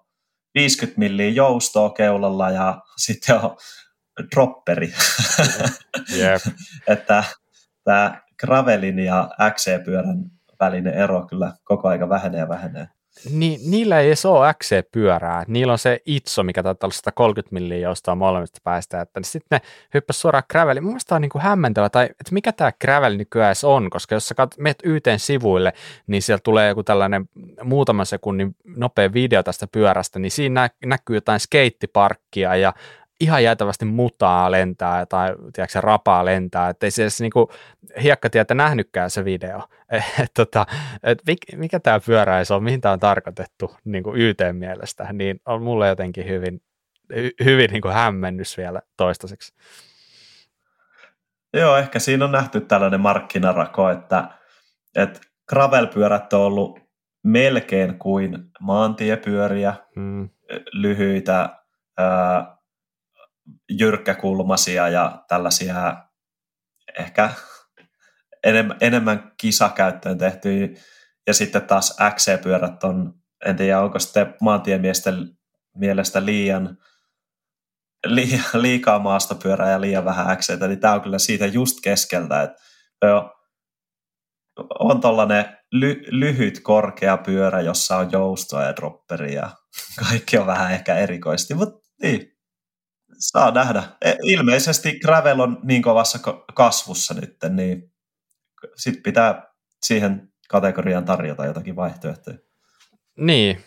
B: 50 milliä joustoa keulalla ja sitten on dropperi.
A: Yep.
B: että tämä gravelin ja XC-pyörän välinen ero kyllä koko aika vähenee ja vähenee.
A: Ni, niillä ei edes ole XC-pyörää. Niillä on se itso, mikä taitaa olla 130 milliä jostain molemmista päästä. Että sitten ne hyppäs suoraan graveliin. Mun mielestä on niin kuin hämmentävä, tai että mikä tämä gravel nykyään edes on, koska jos sä menet yhteen sivuille, niin siellä tulee joku tällainen muutaman sekunnin nopea video tästä pyörästä, niin siinä näkyy jotain skeittiparkkia ja ihan jäätävästi mutaa lentää tai tiedätkö, rapaa lentää, että ei se edes niinku hiekkatietä nähnytkään se video. Et, tota, et mikä, mikä tämä pyörä ei ole, mihin tämä on tarkoitettu niin kuin YT mielestä, niin on mulle jotenkin hyvin, hyvin niin kuin hämmennys vielä toistaiseksi.
B: Joo, ehkä siinä on nähty tällainen markkinarako, että, että gravel-pyörät on ollut melkein kuin maantiepyöriä, hmm. lyhyitä, ää, jyrkkäkulmasia ja tällaisia ehkä enemmän, enemmän kisakäyttöön tehtyjä. Ja sitten taas XC-pyörät on, en tiedä onko sitten maantiemiesten mielestä liian, liian liikaa maastopyörää ja liian vähän XC, niin tämä on kyllä siitä just keskeltä, että on tollainen ly- lyhyt korkea pyörä, jossa on joustoa ja dropperi ja kaikki on vähän ehkä erikoisesti, mutta niin, saa nähdä. E, ilmeisesti gravel on niin kovassa kasvussa nyt, niin sitten pitää siihen kategoriaan tarjota jotakin vaihtoehtoja.
A: Niin,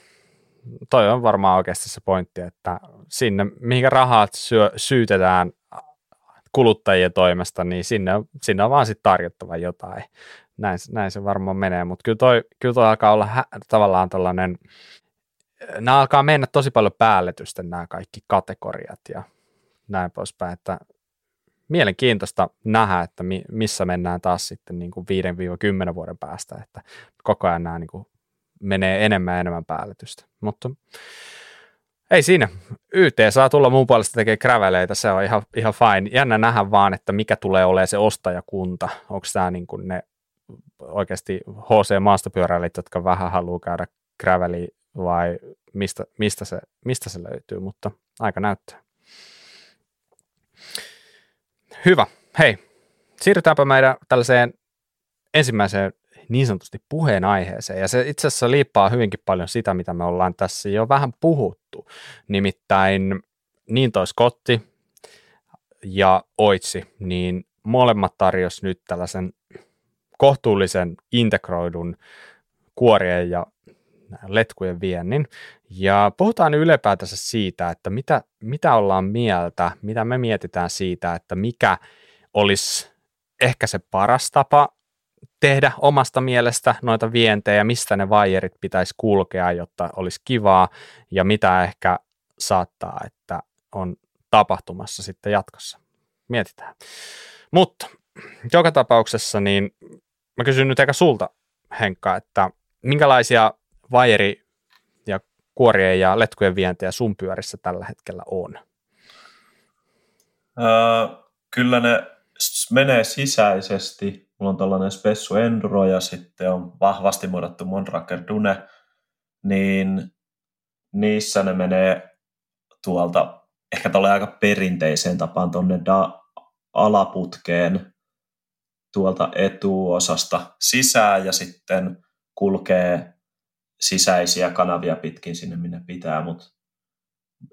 A: toi on varmaan oikeasti se pointti, että sinne, mihinkä rahat syö, syytetään kuluttajien toimesta, niin sinne sinne on vaan sitten tarjottava jotain. Näin, näin se varmaan menee, mutta kyllä toi, kyllä toi alkaa olla hä, tavallaan tällainen, nämä alkaa mennä tosi paljon päälletystä nämä kaikki kategoriat ja näin poispäin, että mielenkiintoista nähdä, että missä mennään taas sitten niin kuin 5-10 vuoden päästä, että koko ajan nämä niin kuin menee enemmän ja enemmän päälletystä. Mutta ei siinä. YT saa tulla muun puolesta tekemään graveleita, se on ihan, ihan fine. Jännä nähdä vaan, että mikä tulee olemaan se ostajakunta. Onko tämä niin kuin ne oikeasti HC-maastopyöräilijät, jotka vähän haluaa käydä graveli vai mistä, mistä, se, mistä se löytyy, mutta aika näyttää. Hyvä. Hei, siirrytäänpä meidän tällaiseen ensimmäiseen niin sanotusti puheenaiheeseen, ja se itse asiassa liippaa hyvinkin paljon sitä, mitä me ollaan tässä jo vähän puhuttu. Nimittäin niin toi Scotti ja Oitsi, niin molemmat tarjos nyt tällaisen kohtuullisen integroidun kuorien ja letkujen viennin. Ja puhutaan ylipäätänsä siitä, että mitä, mitä ollaan mieltä, mitä me mietitään siitä, että mikä olisi ehkä se paras tapa tehdä omasta mielestä noita vientejä, mistä ne vaijerit pitäisi kulkea, jotta olisi kivaa, ja mitä ehkä saattaa, että on tapahtumassa sitten jatkossa. Mietitään. Mutta joka tapauksessa niin mä kysyn nyt eikä sulta, Henkka, että minkälaisia vajeri ja kuorien ja letkujen vientejä sun pyörissä tällä hetkellä on?
B: Öö, kyllä ne menee sisäisesti. Mulla on tällainen Spessu Enduro ja sitten on vahvasti muodottu Monraker Dune, niin niissä ne menee tuolta ehkä tällä aika perinteiseen tapaan tuonne da- alaputkeen tuolta etuosasta sisään ja sitten kulkee sisäisiä kanavia pitkin sinne, minne pitää, mutta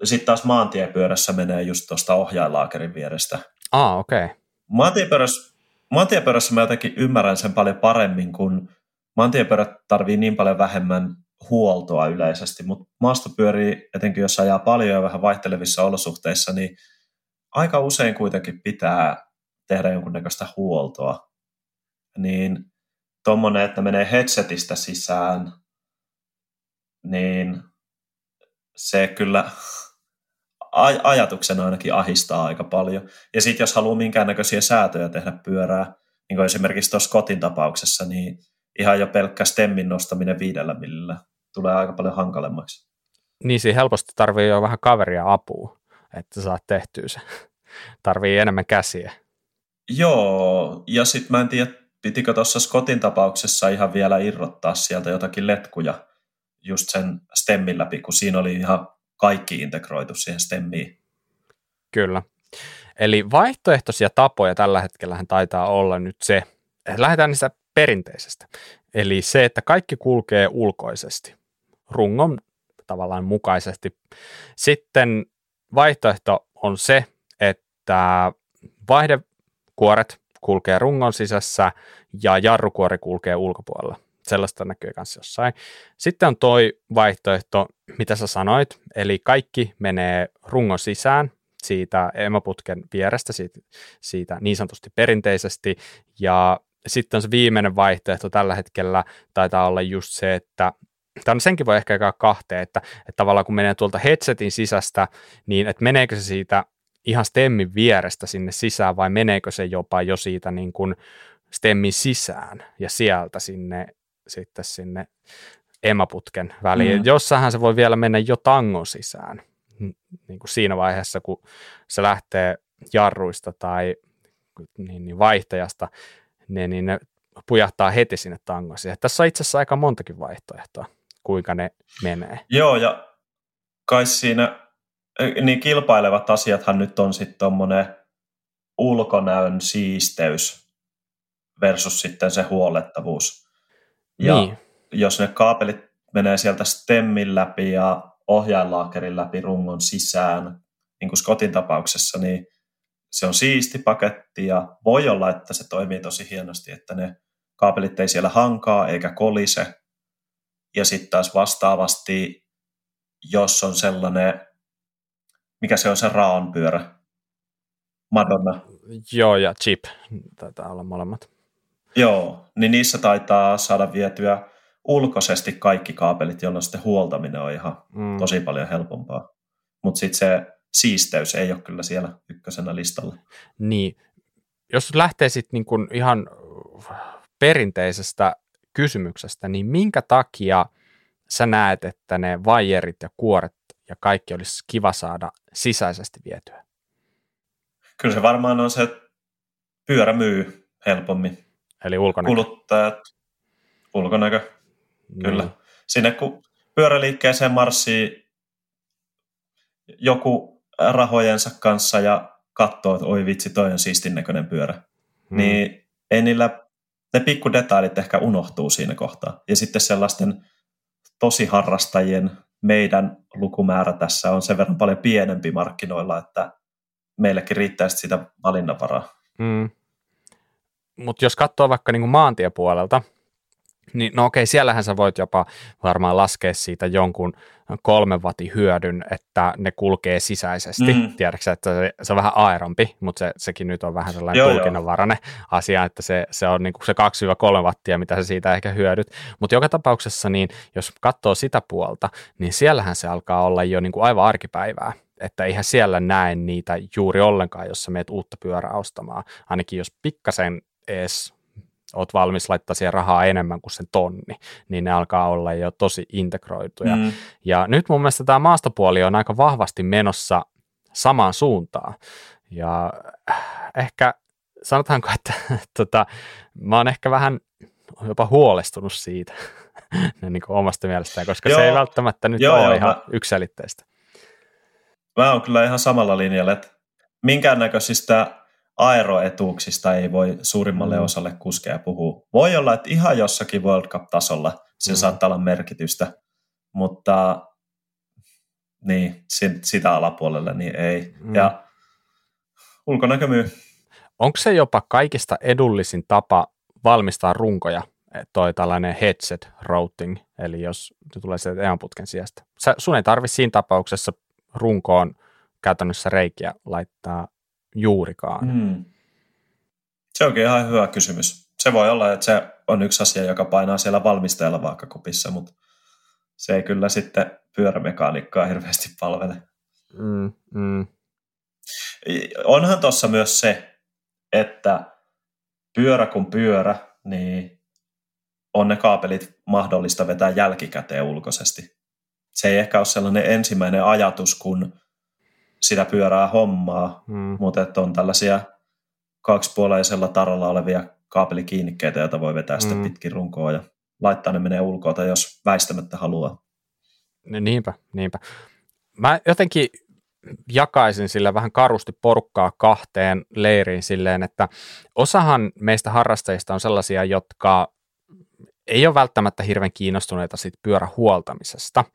B: sitten taas maantiepyörässä menee just tuosta ohjailaakerin vierestä.
A: Ah, okei. Okay.
B: Maantiepyörässä, maantiepyörässä mä jotenkin ymmärrän sen paljon paremmin, kun maantiepyörät tarvii niin paljon vähemmän huoltoa yleisesti, mutta maastopyörii, etenkin jos ajaa paljon ja vähän vaihtelevissa olosuhteissa, niin aika usein kuitenkin pitää tehdä jonkunnäköistä huoltoa. Niin tuommoinen, että menee headsetistä sisään niin se kyllä aj- ajatuksena ainakin ahistaa aika paljon. Ja sitten jos haluaa minkäännäköisiä säätöjä tehdä pyörää, niin kuin esimerkiksi tuossa kotin tapauksessa, niin ihan jo pelkkä stemmin nostaminen viidellä millillä tulee aika paljon hankalemmaksi.
A: Niin, siinä helposti tarvii jo vähän kaveria apua, että saat tehtyä se. Tarvii enemmän käsiä.
B: Joo, ja sitten mä en tiedä, pitikö tuossa Scottin tapauksessa ihan vielä irrottaa sieltä jotakin letkuja, just sen stemmin läpi, kun siinä oli ihan kaikki integroitu siihen stemmiin.
A: Kyllä. Eli vaihtoehtoisia tapoja tällä hetkellä taitaa olla nyt se, lähdetään niistä perinteisestä. Eli se, että kaikki kulkee ulkoisesti, rungon tavallaan mukaisesti. Sitten vaihtoehto on se, että vaihdekuoret kulkee rungon sisässä ja jarrukuori kulkee ulkopuolella sellaista näkyy myös jossain. Sitten on toi vaihtoehto, mitä sä sanoit, eli kaikki menee rungon sisään siitä emoputken vierestä, siitä, siitä niin sanotusti perinteisesti, ja sitten on se viimeinen vaihtoehto tällä hetkellä taitaa olla just se, että Tämä senkin voi ehkä jakaa kahteen, että, että tavallaan kun menee tuolta headsetin sisästä, niin että meneekö se siitä ihan stemmin vierestä sinne sisään vai meneekö se jopa jo siitä niin kuin stemmin sisään ja sieltä sinne sitten sinne emaputken väliin. Mm. Jossahan se voi vielä mennä jo tangon sisään, niin kuin siinä vaiheessa, kun se lähtee jarruista tai niin, niin vaihtajasta, ne, niin ne pujahtaa heti sinne tangon siihen. Tässä on itse asiassa aika montakin vaihtoehtoa, kuinka ne menee.
B: Joo, ja kai siinä niin kilpailevat asiathan nyt on sitten tuommoinen ulkonäön siisteys versus sitten se huollettavuus. Ja
A: Niin.
B: jos ne kaapelit menee sieltä stemmin läpi ja ohjainlaakerin läpi rungon sisään, niin kuin Scottin tapauksessa, niin se on siisti paketti ja voi olla, että se toimii tosi hienosti, että ne kaapelit ei siellä hankaa eikä kolise. Ja sitten taas vastaavasti, jos on sellainen, mikä se on se raon pyörä? Madonna.
A: Joo, ja chip taitaa olla molemmat.
B: Joo, niin niissä taitaa saada vietyä ulkoisesti kaikki kaapelit, jolloin sitten huoltaminen on ihan
A: Mm.
B: tosi paljon helpompaa. Mutta sitten se siisteys ei ole kyllä siellä ykkösenä listalla.
A: Niin, jos lähtee sitten niin kuin ihan perinteisestä kysymyksestä, niin minkä takia sä näet, että ne vaijerit ja kuoret ja kaikki olisi kiva saada sisäisesti vietyä?
B: Kyllä se varmaan on se, että pyörä myy helpommin.
A: Eli ulkonäkö.
B: Kuluttajat, ulkonäkö, kyllä.
A: Niin.
B: Sinne kun pyöräliikkeeseen marssii joku rahojensa kanssa ja katsoo, että oi vitsi, toi on siistin näköinen pyörä.
A: Mm.
B: Niin ei niillä, ne pikku detailit ehkä unohtuu siinä kohtaa. Ja sitten sellaisten tosi harrastajien meidän lukumäärä tässä on sen verran paljon pienempi markkinoilla, että meillekin riittää sit sitä valinnanvaraa.
A: Mm. Mutta jos katsoo vaikka niin kuin maantiepuolelta, niin no okei, siellähän sä voit jopa varmaan laskea siitä jonkun kolmen watin hyödyn, että ne kulkee sisäisesti.
B: Mm.
A: Tiedätkö, että se, se on vähän aerompi, mutta se, sekin nyt on vähän sellainen
B: Joo, joo.
A: tulkinnanvarainen asia, että se, se on niin kuin se 2-3 wattia, mitä sä siitä ehkä hyödyt. Mutta joka tapauksessa, niin jos katsoo sitä puolta, niin siellähän se alkaa olla jo niin kuin aivan arkipäivää että eihän siellä näe niitä juuri ollenkaan, jos sä meet uutta pyörää ostamaan. Ainakin jos pikkasen edes oot valmis laittaa siihen rahaa enemmän kuin sen tonni, niin ne alkaa olla jo tosi integroituja.
B: Mm.
A: Ja nyt mun mielestä tämä maastopuoli on aika vahvasti menossa samaan suuntaan. Ja äh, ehkä sanotaanko, että tota, mä oon ehkä vähän jopa huolestunut siitä niin kuin omasta mielestään, koska joo, se ei välttämättä nyt
B: Joo,
A: ole
B: joo,
A: ihan
B: mä-
A: yksilitteistä.
B: Mä oon kyllä ihan samalla linjalla, että minkäännäköisistä aeroetuuksista ei voi suurimmalle
A: Mm.
B: osalle kuskeja puhua. Voi olla, että ihan jossakin World Cup-tasolla se
A: Mm.
B: saattaa olla merkitystä, mutta niin, si- sitä alapuolella niin ei.
A: Mm.
B: Ja ulkonäkö myy.
A: Onko se jopa kaikista edullisin tapa valmistaa runkoja, toi tällainen headset routing, eli jos se tulee sieltä EAN-putken sijasta. Sä, sun ei tarvi siinä tapauksessa runkoon käytännössä reikiä laittaa juurikaan. Mm.
B: Se onkin ihan hyvä kysymys. Se voi olla, että se on yksi asia, joka painaa siellä valmistajalla vaakakupissa, mutta se ei kyllä sitten pyörämekaanikkaa hirveästi palvele.
A: Mm, mm,
B: Onhan tuossa myös se, että pyörä kun pyörä, niin on ne kaapelit mahdollista vetää jälkikäteen ulkoisesti. Se ei ehkä ole sellainen ensimmäinen ajatus, kun sitä pyörää hommaa,
A: mm.
B: mutta että on tällaisia kaksipuoleisella taralla olevia kaapelikiinnikkeitä, joita voi vetää mm. sitten pitkin runkoa ja laittaa ne menee ulkoa, jos väistämättä haluaa.
A: Ni- Niinpä, niinpä. Mä jotenkin jakaisin sillä vähän karusti porukkaa kahteen leiriin silleen, että osahan meistä harrastajista on sellaisia, jotka ei ole välttämättä hirveän kiinnostuneita siitä pyörähuoltamisesta.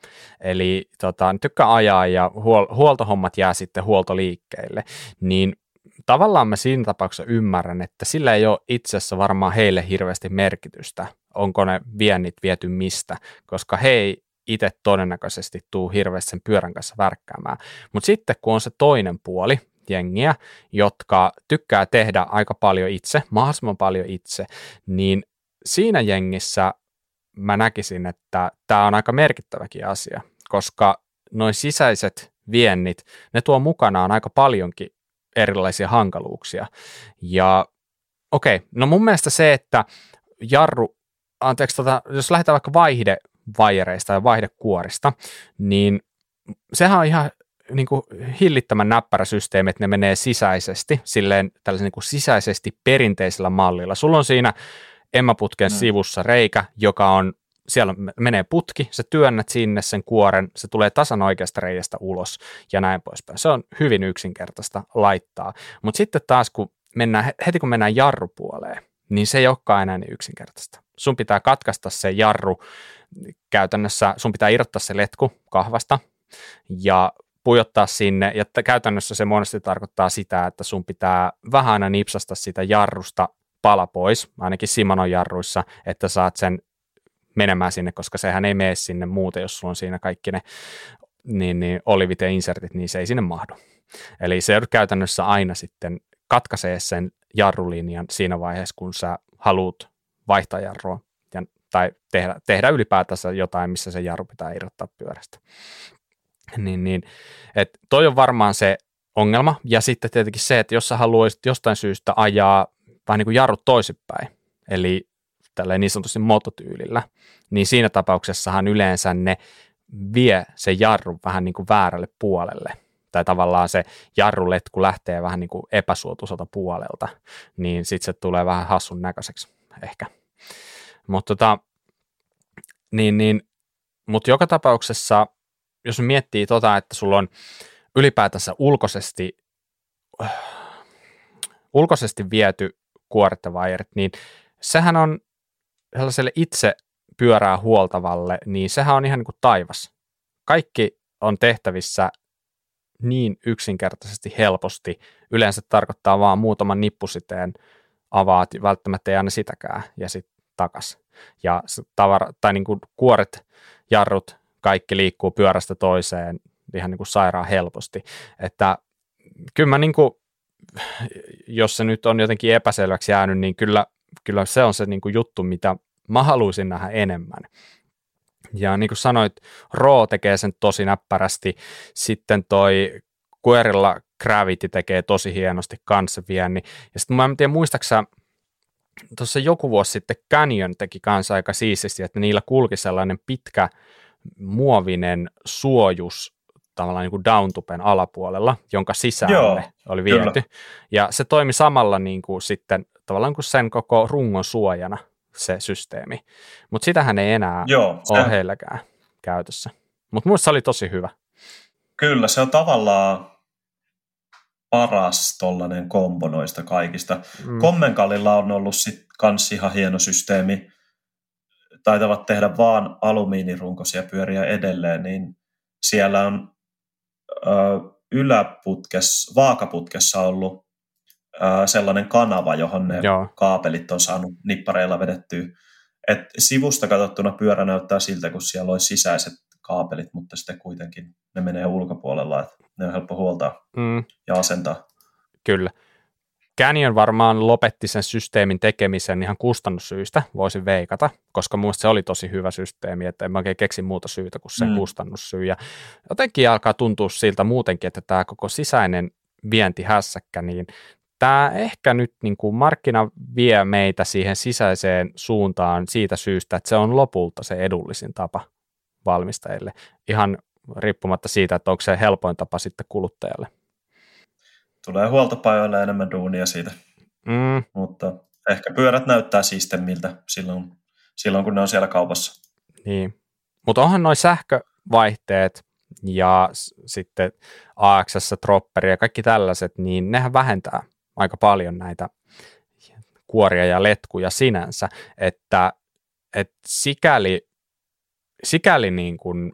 A: Eli tota, tykkää ajaa ja huol- huoltohommat jää sitten huoltoliikkeille. Niin tavallaan mä siinä tapauksessa ymmärrän, että sillä ei ole itse asiassa varmaan heille hirveästi merkitystä, onko ne viennit viety mistä, koska he ei itse todennäköisesti tuu hirveästi sen pyörän kanssa värkkäämään. Mutta sitten kun on se toinen puoli, jengiä, jotka tykkää tehdä aika paljon itse, mahdollisimman paljon itse, niin siinä jengissä mä näkisin, että tämä on aika merkittäväkin asia, koska noin sisäiset viennit, ne tuo mukanaan aika paljonkin erilaisia hankaluuksia. Ja okei, okay, no mun mielestä se, että jarru, anteeksi, tota, jos lähdetään vaikka vaihdevajereista ja vaihdekuorista, niin sehän on ihan niin kuin hillittömän näppärä systeemi, että ne menee sisäisesti, silleen tällaisen niin kuin sisäisesti perinteisellä mallilla. Sulla on siinä Emmaputken
B: Mm.
A: sivussa reikä, joka on, siellä menee putki, sä työnnät sinne sen kuoren, se tulee tasan oikeasta reiästä ulos ja näin poispäin. Se on hyvin yksinkertaista laittaa. Mutta sitten taas kun mennään, heti kun mennään jarrupuoleen, niin se ei olekaan enää niin yksinkertaista. Sun pitää katkaista se jarru, käytännössä sun pitää irrottaa se letku kahvasta ja pujottaa sinne, ja käytännössä se monesti tarkoittaa sitä, että sun pitää vähän aina nipsasta sitä jarrusta pala pois, ainakin Simanon jarruissa, että saat sen menemään sinne, koska sehän ei mene sinne muuten, jos sulla on siinä kaikki ne niin, niin olivit ja insertit, niin se ei sinne mahdu. Eli se joudut käytännössä aina sitten katkaisee sen jarrulinjan siinä vaiheessa, kun sä haluat vaihtaa jarrua ja, tai tehdä, tehdä ylipäätänsä jotain, missä se jarru pitää irrottaa pyörästä. Niin, niin, et toi on varmaan se ongelma. Ja sitten tietenkin se, että jos sä haluaisit jostain syystä ajaa vähän niin kuin jarrut toisinpäin, eli tällä niin sanotusti mototyylillä, niin siinä tapauksessahan yleensä ne vie se jarru vähän niin kuin väärälle puolelle. Tai tavallaan se jarruletku lähtee vähän niin kuin epäsuotuiselta puolelta, niin sitten se tulee vähän hassun näköiseksi ehkä. Mutta tota, niin, niin, mut joka tapauksessa, jos miettii tota, että sulla on ylipäätänsä ulkoisesti, äh, ulkoisesti viety kuorettavairit, niin sehän on sellaiselle itse pyörää huoltavalle, niin sehän on ihan niin kuin taivas. Kaikki on tehtävissä niin yksinkertaisesti helposti. Yleensä tarkoittaa vaan muutaman nippusiteen avaat, välttämättä ei aina sitäkään, ja sitten takas. Ja tavara, tai niin kuin kuoret, jarrut, kaikki liikkuu pyörästä toiseen ihan niin kuin sairaan helposti. Että kyllä mä niin kuin, jos se nyt on jotenkin epäselväksi jäänyt, niin kyllä, kyllä se on se niin kuin juttu, mitä mä haluaisin nähdä enemmän. Ja niin kuin sanoit, Ro tekee sen tosi näppärästi, sitten toi Querilla Gravity tekee tosi hienosti kanssa vienni. Ja sitten mä en tiedä, muistaaksä, tuossa joku vuosi sitten Canyon teki kanssa aika siististi, että niillä kulki sellainen pitkä muovinen suojus tavallaan niin kuin downtupen alapuolella, jonka sisään Joo, oli viety. Kyllä. Ja se toimi samalla niin kuin sitten tavallaan kuin sen koko rungon suojana se systeemi. Mutta sitähän ei enää Joo, se... ole heilläkään käytössä. Mutta minusta se oli tosi hyvä.
B: Kyllä, se on tavallaan paras tollainen kombo noista kaikista. Mm. Kommenkalilla on ollut sitten kans ihan hieno systeemi. Taitavat tehdä vaan alumiinirunkoisia pyöriä edelleen, niin siellä on yläputkessa, vaakaputkessa ollut sellainen kanava, johon ne Joo. kaapelit on saanut nippareilla vedettyä. Et sivusta katsottuna pyörä näyttää siltä, kun siellä olisi sisäiset kaapelit, mutta sitten kuitenkin ne menee ulkopuolella, että ne on helppo huoltaa mm. ja asentaa.
A: Kyllä. Canyon varmaan lopetti sen systeemin tekemisen ihan kustannussyistä, voisin veikata, koska minusta se oli tosi hyvä systeemi, että en mä oikein keksi muuta syytä kuin sen mm. kustannussyy. Ja jotenkin alkaa tuntua siltä muutenkin, että tämä koko sisäinen vientihässäkkä, niin tämä ehkä nyt niin kuin markkina vie meitä siihen sisäiseen suuntaan siitä syystä, että se on lopulta se edullisin tapa valmistajille, ihan riippumatta siitä, että onko se helpoin tapa sitten kuluttajalle.
B: Tulee huoltopajoille enemmän duunia siitä, mm. mutta ehkä pyörät näyttää siistemmiltä silloin, silloin, kun ne on siellä kaupassa.
A: Niin, mutta onhan noin sähkövaihteet ja sitten AXS, Tropperi ja kaikki tällaiset, niin nehän vähentää aika paljon näitä kuoria ja letkuja sinänsä, että, että sikäli, sikäli niin kuin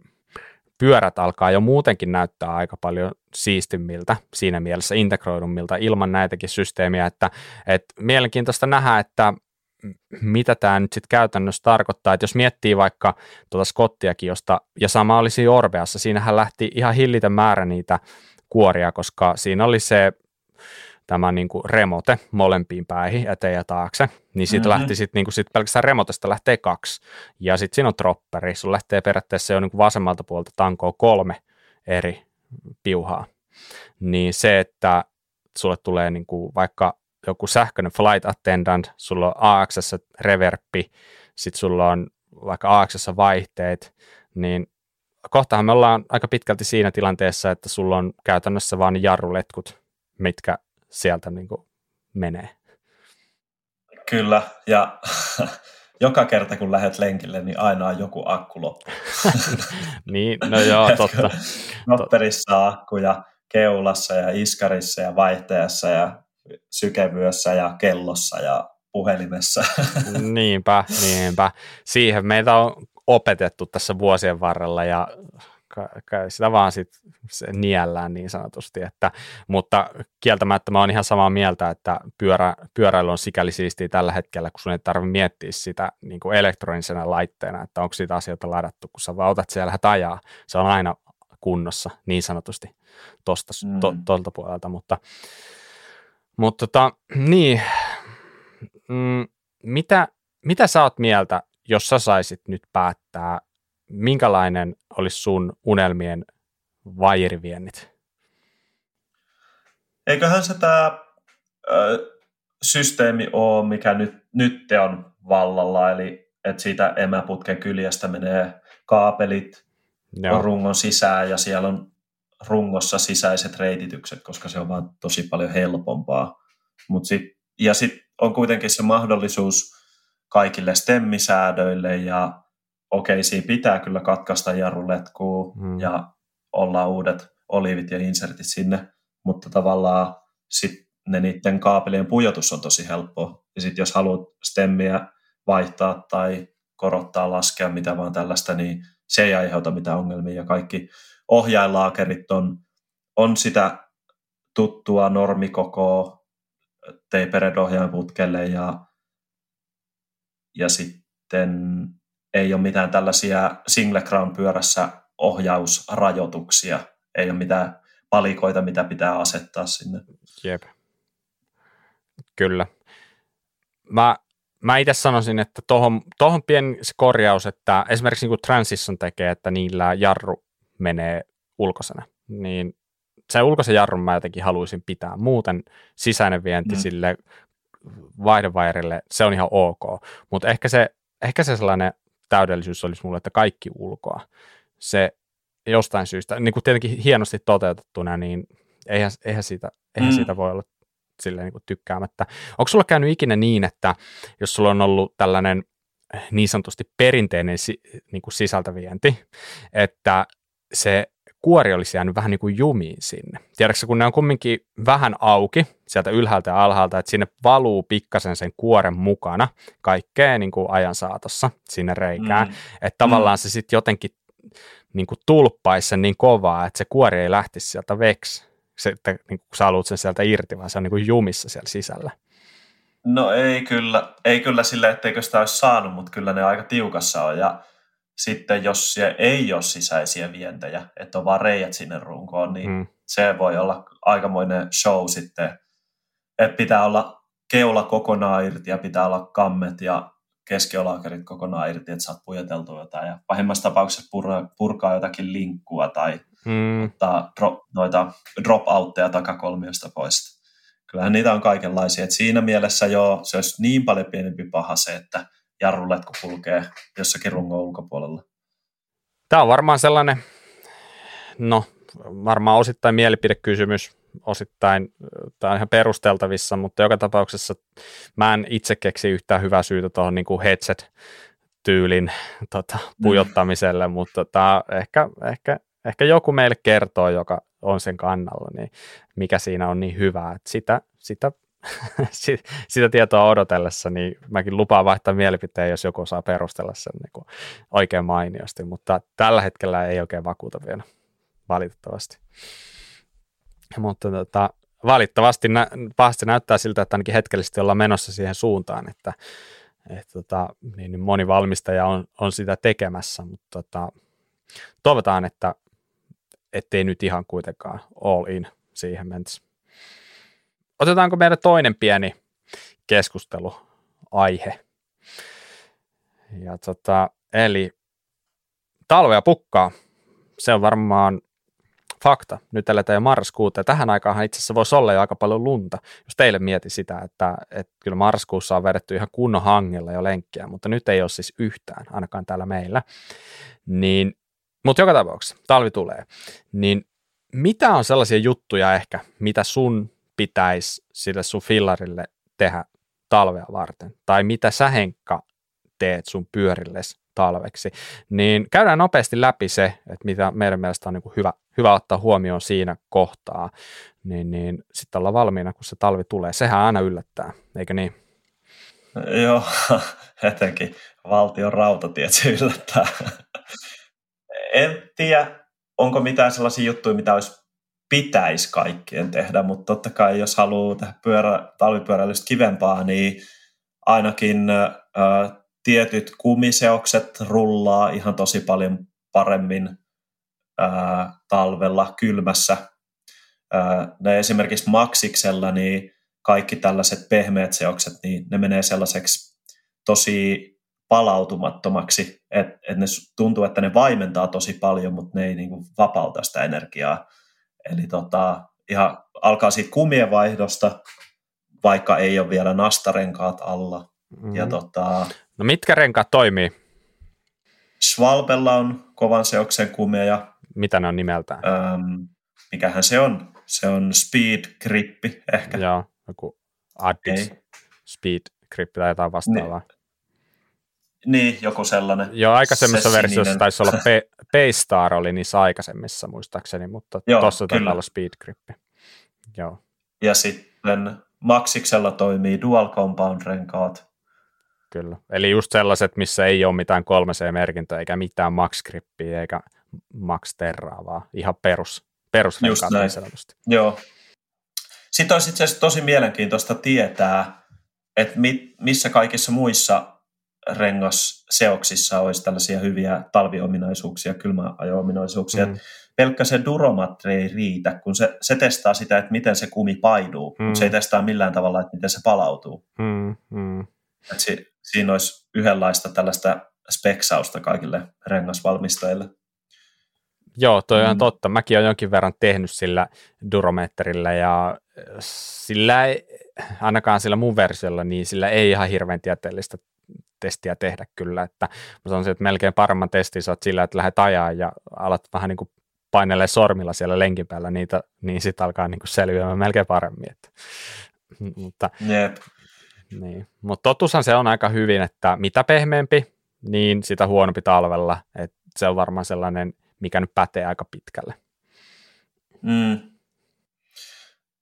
A: pyörät alkaa jo muutenkin näyttää aika paljon siistimmiltä siinä mielessä integroidummilta ilman näitäkin systeemiä, että, että mielenkiintoista nähdä, että mitä tämä nyt sitten käytännössä tarkoittaa, että jos miettii vaikka tuota Scottiakin, josta, ja sama olisi Orbeassa, siinähän lähti ihan hillitön määrä niitä kuoria, koska siinä oli se tämä niin kuin remote molempiin päihin, eteen ja taakse, niin siitä mm-hmm. lähti sitten niin kuin sit pelkästään remotesta lähtee kaksi. Ja sitten siinä on dropperi, sun lähtee periaatteessa jo niin kuin vasemmalta puolelta tankoa kolme eri piuhaa. Niin se, että sulle tulee niin kuin vaikka joku sähköinen flight attendant, sulla on AXS reverppi, sitten sulla on vaikka AXS vaihteet, niin kohtahan me ollaan aika pitkälti siinä tilanteessa, että sulla on käytännössä vain jarruletkut, mitkä sieltä niin kuin menee.
B: Kyllä, ja joka kerta kun lähdet lenkille, niin aina on joku akku loppu.
A: niin, no joo, totta.
B: Nopperissa akkuja, keulassa ja iskarissa ja vaihteessa ja sykevyössä ja kellossa ja puhelimessa.
A: niinpä, niinpä. Siihen meitä on opetettu tässä vuosien varrella ja sitä vaan sit se niellään niin sanotusti, että, mutta kieltämättä mä oon ihan samaa mieltä, että pyörä, pyöräily on sikäli siistiä tällä hetkellä, kun sun ei tarvitse miettiä sitä niin kuin elektronisena laitteena, että onko siitä asioita ladattu, kun sä vaan otat siellä ajaa, se on aina kunnossa niin sanotusti tosta, mm. to, tolta puolelta, mutta, mutta tota, niin, mm, mitä, mitä sä oot mieltä, jos sä saisit nyt päättää minkälainen olisi sun unelmien vairiviennit?
B: Eiköhän se tämä systeemi ole, mikä nyt, nyt on vallalla, eli että siitä emäputken kyljestä menee kaapelit Joo. rungon sisään ja siellä on rungossa sisäiset reititykset, koska se on vaan tosi paljon helpompaa. Mut sit, ja sitten on kuitenkin se mahdollisuus kaikille stemmisäädöille ja okei, siinä pitää kyllä katkaista jarruletkuu hmm. ja olla uudet olivit ja insertit sinne, mutta tavallaan sitten ne niiden kaapelien pujotus on tosi helppoa. Ja sitten jos haluat stemmiä vaihtaa tai korottaa, laskea, mitä vaan tällaista, niin se ei aiheuta mitään ongelmia. Ja kaikki ohjailaakerit on, on sitä tuttua normikokoa tapered ohjainputkelle ja, ja sitten ei ole mitään tällaisia single crown pyörässä ohjausrajoituksia, ei ole mitään palikoita, mitä pitää asettaa sinne.
A: Jep. Kyllä. Mä, mä itse sanoisin, että tuohon, tohon pieni korjaus, että esimerkiksi niin kuin Transition tekee, että niillä jarru menee ulkoisena, niin se ulkoisen jarrun mä jotenkin haluaisin pitää. Muuten sisäinen vienti mm. sille vaihdevairille, se on ihan ok. Mutta ehkä se, ehkä se sellainen täydellisyys olisi mulle, että kaikki ulkoa. Se jostain syystä, niin kuin tietenkin hienosti toteutettuna, niin eihän, eihän, siitä, eihän mm. siitä voi olla silleen niin kuin tykkäämättä. Onko sulla käynyt ikinä niin, että jos sulla on ollut tällainen niin sanotusti perinteinen niin kuin sisältävienti, että se kuori olisi jäänyt vähän niin kuin jumiin sinne. Tiedätkö, kun ne on kumminkin vähän auki sieltä ylhäältä ja alhaalta, että sinne valuu pikkasen sen kuoren mukana kaikkea niin kuin ajan saatossa sinne reikään. Mm. Että tavallaan mm. se sitten jotenkin niin kuin tulppaisi sen niin kovaa, että se kuori ei lähtisi sieltä veksi, se, että niin kuin sä haluat sen sieltä irti, vaan se on niin kuin jumissa siellä sisällä.
B: No ei kyllä, ei kyllä sille, etteikö sitä olisi saanut, mutta kyllä ne aika tiukassa on. Ja sitten jos siellä ei ole sisäisiä vientejä, että on vaan reijät sinne runkoon, niin mm. se voi olla aikamoinen show sitten, että pitää olla keula kokonaan irti ja pitää olla kammet ja keskiolaakerit kokonaan irti, että saat pujoteltua jotain ja pahimmassa tapauksessa purkaa, purkaa jotakin linkkua tai mm. ottaa drop, noita drop-outteja takakolmiosta pois. Kyllähän niitä on kaikenlaisia. että siinä mielessä jo se olisi niin paljon pienempi paha se, että jarruletko kulkee jossakin rungon ulkopuolella.
A: Tämä on varmaan sellainen, no varmaan osittain mielipidekysymys, osittain tämä on ihan perusteltavissa, mutta joka tapauksessa mä en itse keksi yhtään hyvää syytä tuohon niin headset-tyylin tota, pujottamiselle, mm. mutta tota, ehkä, ehkä, ehkä joku meille kertoo, joka on sen kannalla, niin mikä siinä on niin hyvää, että sitä, sitä sitä tietoa odotellessa, niin mäkin lupaan vaihtaa mielipiteen, jos joku saa perustella sen niin kuin oikein mainiosti, mutta tällä hetkellä ei oikein vakuuta vielä, valitettavasti. Mutta tota, valitettavasti nä- pahasti näyttää siltä, että ainakin hetkellisesti ollaan menossa siihen suuntaan, että et, tota, niin, niin moni valmistaja on, on sitä tekemässä, mutta tota, toivotaan, että ettei nyt ihan kuitenkaan all in siihen mentäisi otetaanko meidän toinen pieni keskusteluaihe. Ja tota, eli talvea pukkaa. Se on varmaan fakta. Nyt eletään jo marraskuuta ja tähän aikaan itse asiassa voisi olla jo aika paljon lunta. Jos teille mieti sitä, että, että kyllä marraskuussa on vedetty ihan kunnon hangella jo lenkkiä, mutta nyt ei ole siis yhtään, ainakaan täällä meillä. Niin, mutta joka tapauksessa talvi tulee. Niin mitä on sellaisia juttuja ehkä, mitä sun pitäisi sille sun fillarille tehdä talvea varten, tai mitä sä Henkka teet sun pyörilles talveksi, niin käydään nopeasti läpi se, että mitä meidän mielestä on niin hyvä, hyvä ottaa huomioon siinä kohtaa, niin, niin sitten olla valmiina, kun se talvi tulee. Sehän aina yllättää, eikö niin?
B: Joo, etenkin valtion rautatiet se yllättää. en tiedä, onko mitään sellaisia juttuja, mitä olisi pitäisi kaikkien tehdä, mutta totta kai jos haluaa tehdä pyörä, talvipyöräilystä kivempaa, niin ainakin ä, tietyt kumiseokset rullaa ihan tosi paljon paremmin ä, talvella kylmässä. Ä, ne esimerkiksi Maxiksella, niin kaikki tällaiset pehmeät seokset, niin ne menee sellaiseksi tosi palautumattomaksi, että et ne tuntuu, että ne vaimentaa tosi paljon, mutta ne ei niinku vapauta sitä energiaa. Eli tota, ihan alkaa siitä kumien vaihdosta, vaikka ei ole vielä nastarenkaat alla. Mm-hmm. Ja tota,
A: no mitkä renkaat toimii?
B: Schwalbella on kovan seoksen kumeja.
A: Mitä ne on nimeltään?
B: Öm, mikähän se on? Se on Speed Grippi ehkä.
A: Joo, joku Addis Speed Grippi tai jotain vastaavaa. Ne,
B: niin, joku sellainen.
A: Joo, aikaisemmissa versioissa taisi olla Paystar oli niissä aikaisemmissa muistaakseni, mutta tuossa taitaa olla Speed Grip. Joo.
B: Ja sitten Maxiksella toimii Dual Compound-renkaat.
A: Kyllä, eli just sellaiset, missä ei ole mitään 3C-merkintöä, eikä mitään Max Grippiä, eikä Max Terraa, vaan ihan perus, perusrenkaat niin sanotusti.
B: Joo. Sitten olisi itse asiassa tosi mielenkiintoista tietää, että mit, missä kaikissa muissa rengasseoksissa olisi tällaisia hyviä talviominaisuuksia, kylmäajo-ominaisuuksia. Mm. Pelkkä se duromatri ei riitä, kun se, se testaa sitä, että miten se kumi painuu, mm. mutta se ei testaa millään tavalla, että miten se palautuu.
A: Mm. Mm.
B: Et si, siinä olisi yhdenlaista tällaista speksausta kaikille rengasvalmistajille.
A: Joo, toi on mm. totta. Mäkin olen jonkin verran tehnyt sillä durometrillä ja sillä ei, ainakaan sillä mun versiolla, niin sillä ei ihan hirveän tieteellistä testiä tehdä kyllä, että mä sanoisin, että melkein paremman testin saat sillä, että lähdet ajaa ja alat vähän niin kuin painelee sormilla siellä lenkin päällä niitä, niin sitten alkaa niin kuin selviämään melkein paremmin. Että, mutta,
B: yep.
A: niin. mutta totushan se on aika hyvin, että mitä pehmeämpi, niin sitä huonompi talvella, että se on varmaan sellainen, mikä nyt pätee aika pitkälle.
B: Mm.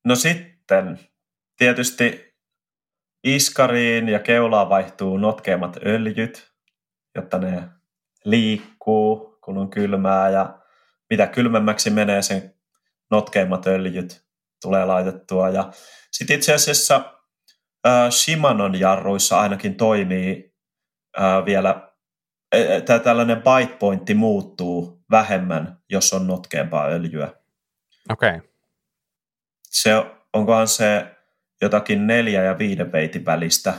B: No sitten, tietysti iskariin ja keulaan vaihtuu notkeimmat öljyt, jotta ne liikkuu, kun on kylmää ja mitä kylmemmäksi menee sen notkeimmat öljyt tulee laitettua. Ja sitten itse asiassa äh, Shimanon jarruissa ainakin toimii äh, vielä, tämä tällainen bite pointti muuttuu vähemmän, jos on notkeampaa öljyä.
A: Okei. Okay.
B: Se, onkohan se jotakin neljä ja viiden veitin välistä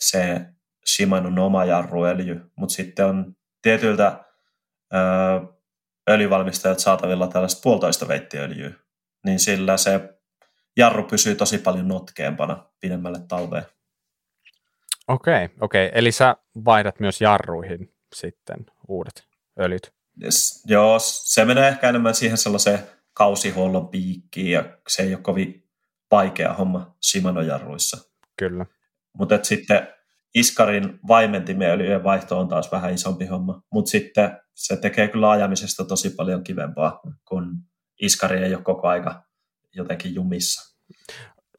B: se Shimanon oma jarruöljy, mutta sitten on tietyiltä ö, öljyvalmistajat saatavilla tällaista puolitoista veittiöljyä, niin sillä se jarru pysyy tosi paljon notkeampana pidemmälle talveen.
A: Okei, okay, okei. Okay. Eli sä vaihdat myös jarruihin sitten uudet öljyt?
B: Joo, se menee ehkä enemmän siihen sellaiseen kausihuollon piikkiin ja se ei ole kovin vaikea homma Shimano-jarruissa.
A: Kyllä.
B: Mutta sitten Iskarin vaimentimien vaihto on taas vähän isompi homma, mutta sitten se tekee kyllä ajamisesta tosi paljon kivempaa, kun Iskari ei ole koko aika jotenkin jumissa.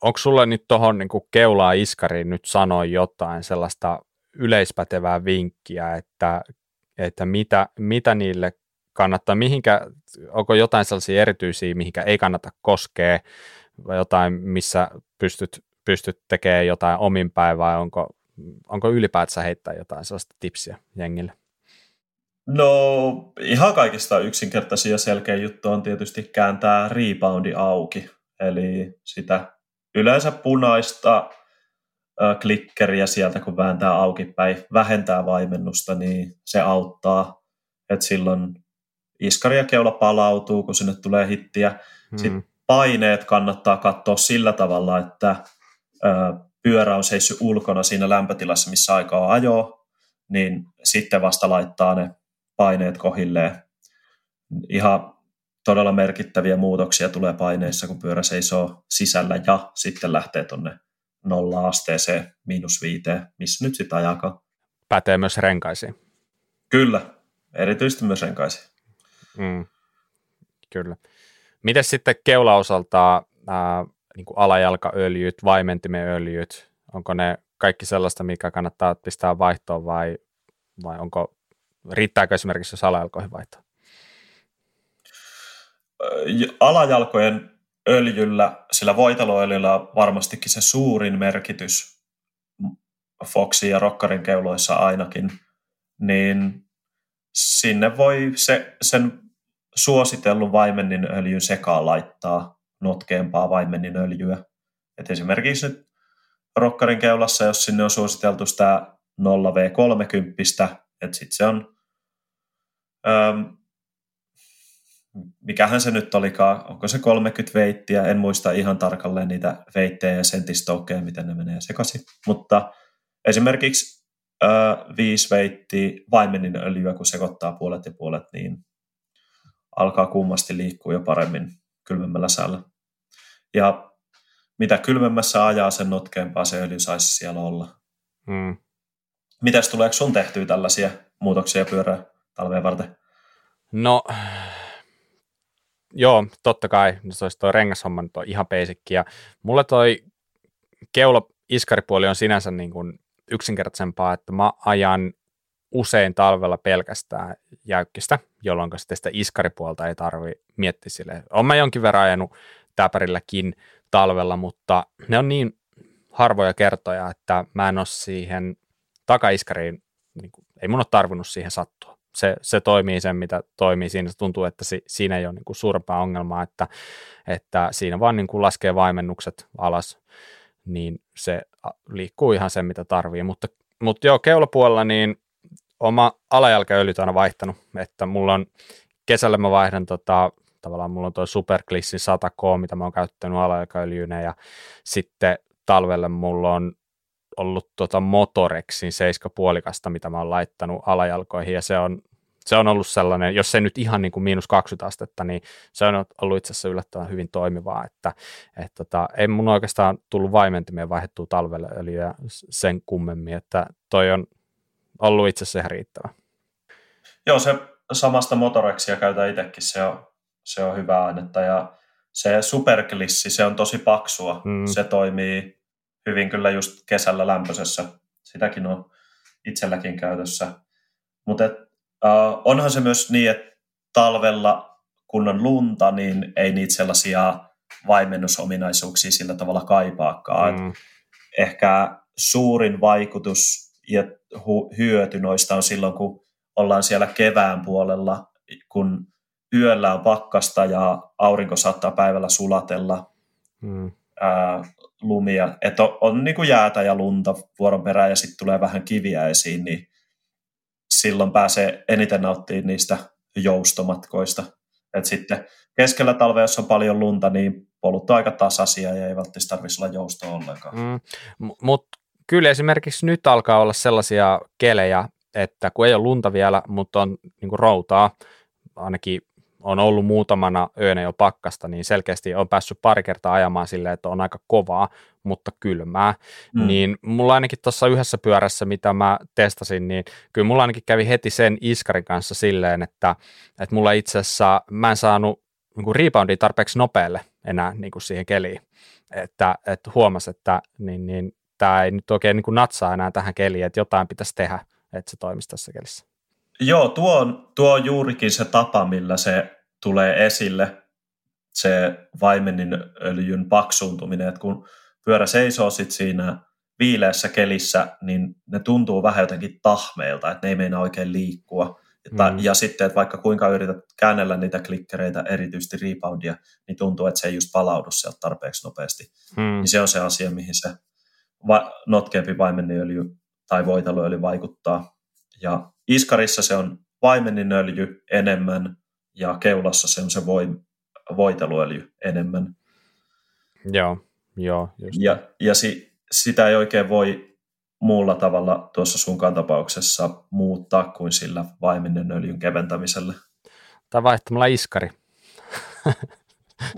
A: Onko sulla nyt tuohon niin keulaa Iskariin nyt sanoa jotain sellaista yleispätevää vinkkiä, että, että mitä, mitä niille kannattaa, mihinkä, onko jotain sellaisia erityisiä, mihinkä ei kannata koskea, vai jotain, missä pystyt, pystyt tekemään jotain omin päin, vai onko, onko ylipäätään heittää jotain sellaista tipsiä jengille?
B: No ihan kaikista yksinkertaisia selkeä juttu on tietysti kääntää reboundi auki, eli sitä yleensä punaista klikkeriä sieltä, kun vääntää auki päin, vähentää vaimennusta, niin se auttaa, että silloin iskari ja keula palautuu, kun sinne tulee hittiä. Mm. Sitten paineet kannattaa katsoa sillä tavalla, että pyörä on seissyt ulkona siinä lämpötilassa, missä aikaa ajoa, niin sitten vasta laittaa ne paineet kohilleen. Ihan todella merkittäviä muutoksia tulee paineissa, kun pyörä seisoo sisällä ja sitten lähtee tuonne nolla asteeseen, miinus viiteen, missä nyt sitä ajakaan.
A: Pätee myös renkaisiin.
B: Kyllä, erityisesti myös renkaisiin.
A: Mm, kyllä. Miten sitten keulaosalta ää, niin alajalkaöljyt, vaimenttimenöljyt, onko ne kaikki sellaista, mikä kannattaa pistää vaihtoon vai, vai onko, riittääkö esimerkiksi jos alajalkoihin vaihtoa?
B: Alajalkojen öljyllä, sillä voiteluöljyllä on varmastikin se suurin merkitys Foxin ja Rockarin keuloissa ainakin, niin sinne voi se, sen suositellun vaimennin öljyn sekaan laittaa notkeampaa vaimennin öljyä. Et esimerkiksi nyt Rockarin keulassa, jos sinne on suositeltu sitä 0V30, että sitten se on, mikähän se nyt olikaan, onko se 30 veittiä, en muista ihan tarkalleen niitä veittejä ja sentistoukkeja, miten ne menee sekaisin, mutta esimerkiksi ö, viisi veittiä vaimenin öljyä, kun sekoittaa puolet ja puolet, niin alkaa kummasti liikkua jo paremmin kylmemmällä säällä. Ja mitä kylmemmässä ajaa, sen notkeampaa se öljy saisi siellä olla. Hmm. Mitäs tuleeko sun tehtyä tällaisia muutoksia pyörää talveen varten?
A: No, joo, totta kai. Se olisi tuo rengashomma nyt on ihan basic. Ja mulle toi keula iskaripuoli on sinänsä niin kuin yksinkertaisempaa, että mä ajan usein talvella pelkästään jäykkistä, jolloin sitten sitä iskaripuolta ei tarvi miettiä sille. Olen mä jonkin verran ajanut täpärilläkin talvella, mutta ne on niin harvoja kertoja, että mä en ole siihen takaiskariin, niin kuin, ei mun ole tarvinnut siihen sattua. Se, se toimii sen, mitä toimii siinä. Tuntuu, että si, siinä ei ole niin kuin suurempaa ongelmaa, että, että siinä vaan niin kuin laskee vaimennukset alas, niin se liikkuu ihan sen, mitä tarvii. Mutta, mutta joo, keulapuolella niin oma alajalkaöljyt aina vaihtanut, että mulla on kesällä mä vaihdan tota, tavallaan mulla on tuo Superglissin 100K, mitä mä oon käyttänyt alajalkaöljynä ja sitten talvelle mulla on ollut tota Motorexin 7,5, mitä mä oon laittanut alajalkoihin ja se on, se on ollut sellainen, jos se nyt ihan niin kuin miinus 20 astetta, niin se on ollut itse asiassa yllättävän hyvin toimivaa, että et tota, ei mun oikeastaan tullut vaimentimeen vaihdettua talvelle öljyä sen kummemmin, että toi on ollut itse asiassa ihan riittävä.
B: Joo, se samasta motoreksia käytän itsekin, se on, se on hyvä ainetta ja se superklissi, se on tosi paksua, mm. se toimii hyvin kyllä just kesällä lämpöisessä, sitäkin on itselläkin käytössä. Mutta uh, onhan se myös niin, että talvella kun on lunta, niin ei niitä sellaisia vaimennusominaisuuksia sillä tavalla kaipaakaan. Mm. Ehkä suurin vaikutus ja hyöty noista on silloin, kun ollaan siellä kevään puolella, kun yöllä on pakkasta ja aurinko saattaa päivällä sulatella hmm. Ää, lumia. Että on, on niin kuin jäätä ja lunta vuoron perään ja sitten tulee vähän kiviä esiin, niin silloin pääsee eniten nauttimaan niistä joustomatkoista. Et sitten keskellä talvea, jos on paljon lunta, niin polut on aika tasaisia ja ei välttämättä tarvitsisi olla joustoa ollenkaan. Mm,
A: Mutta kyllä esimerkiksi nyt alkaa olla sellaisia kelejä, että kun ei ole lunta vielä, mutta on niin routaa, ainakin on ollut muutamana yönä jo pakkasta, niin selkeästi on päässyt pari kertaa ajamaan silleen, että on aika kovaa, mutta kylmää. Mm. Niin mulla ainakin tuossa yhdessä pyörässä, mitä mä testasin, niin kyllä mulla ainakin kävi heti sen iskarin kanssa silleen, että, että mulla itse asiassa mä en saanut niin reboundia tarpeeksi nopealle enää niin kuin siihen keliin. Että, että huomasi, että niin, niin, tämä ei nyt oikein niin kuin natsaa enää tähän keliin, että jotain pitäisi tehdä, että se toimisi tässä kelissä.
B: Joo, tuo on, tuo on juurikin se tapa, millä se tulee esille, se vaimenin öljyn paksuuntuminen, että kun pyörä seisoo sit siinä viileässä kelissä, niin ne tuntuu vähän jotenkin tahmeilta, että ne ei meinaa oikein liikkua. Että, mm. Ja sitten, että vaikka kuinka yrität käännellä niitä klikkereitä, erityisesti reboundia, niin tuntuu, että se ei just palaudu sieltä tarpeeksi nopeasti. Mm. Niin se on se asia, mihin se va- notkeampi vaimenniöljy tai voiteluöljy vaikuttaa. Ja iskarissa se on vaimeninöljy enemmän ja keulassa se on se voi, voiteluöljy enemmän.
A: Joo, joo.
B: Just ja ja si, sitä ei oikein voi muulla tavalla tuossa sunkaan tapauksessa muuttaa kuin sillä vaimenen öljyn keventämisellä.
A: Tai vaihtamalla iskari.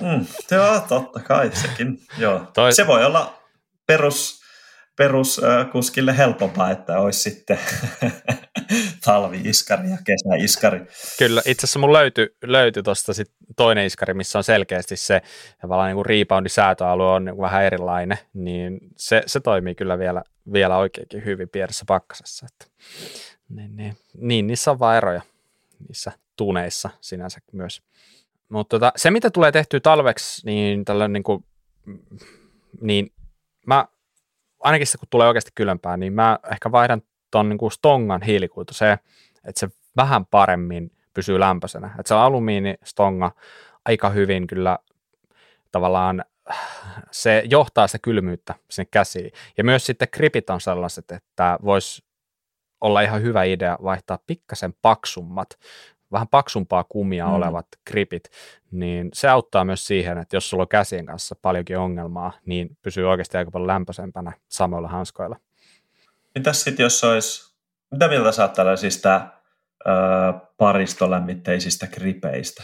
B: mm, joo, totta kai sekin. Joo. Toi... Se voi olla perus peruskuskille helpompaa, että olisi sitten talvi-iskari ja kesäiskari.
A: Kyllä, itse asiassa mun löytyi, löytyi tuosta toinen iskari, missä on selkeästi se tavallaan niin reboundin säätöalue on niin vähän erilainen, niin se, se toimii kyllä vielä, vielä oikeinkin hyvin pienessä pakkasessa. Että, niin, niin, niin, niissä on vaan eroja niissä tuneissa sinänsä myös. Mutta tota, se, mitä tulee tehtyä talveksi, niin tällainen niin kuin, niin mä ainakin se, kun tulee oikeasti kylempää, niin mä ehkä vaihdan ton niin kuin stongan hiilikuitu se, että se vähän paremmin pysyy lämpöisenä. Että se alumiinistonga aika hyvin kyllä tavallaan se johtaa sitä kylmyyttä sinne käsiin. Ja myös sitten kripit on sellaiset, että voisi olla ihan hyvä idea vaihtaa pikkasen paksummat, vähän paksumpaa kumia mm. olevat kripit, niin se auttaa myös siihen, että jos sulla on käsien kanssa paljonkin ongelmaa, niin pysyy oikeasti aika paljon lämpöisempänä samoilla hanskoilla.
B: Mitäs sitten, jos olisi, mitä mieltä sä oot tällaisista ö, paristolämmitteisistä kripeistä?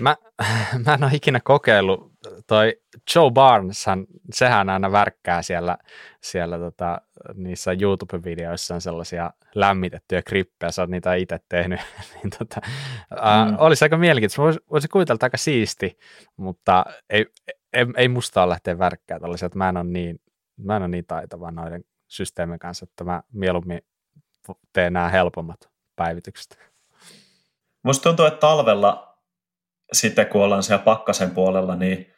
A: Mä, mä en ole ikinä kokeillut, toi Joe Barnes, sehän aina värkkää siellä, siellä tota, niissä YouTube-videoissa on sellaisia lämmitettyjä krippejä, sä oot niitä itse tehnyt, niin tota, mm. uh, olisi aika mielenkiintoista, voisi, voisi kuvitella aika siisti, mutta ei, ei, ei musta ole lähteä värkkää tällaisia, että mä en ole niin, mä en ole niin taitava noiden systeemin kanssa, että mä mieluummin teen nämä helpommat päivitykset.
B: Musta tuntuu, että talvella sitten kun ollaan siellä pakkasen puolella, niin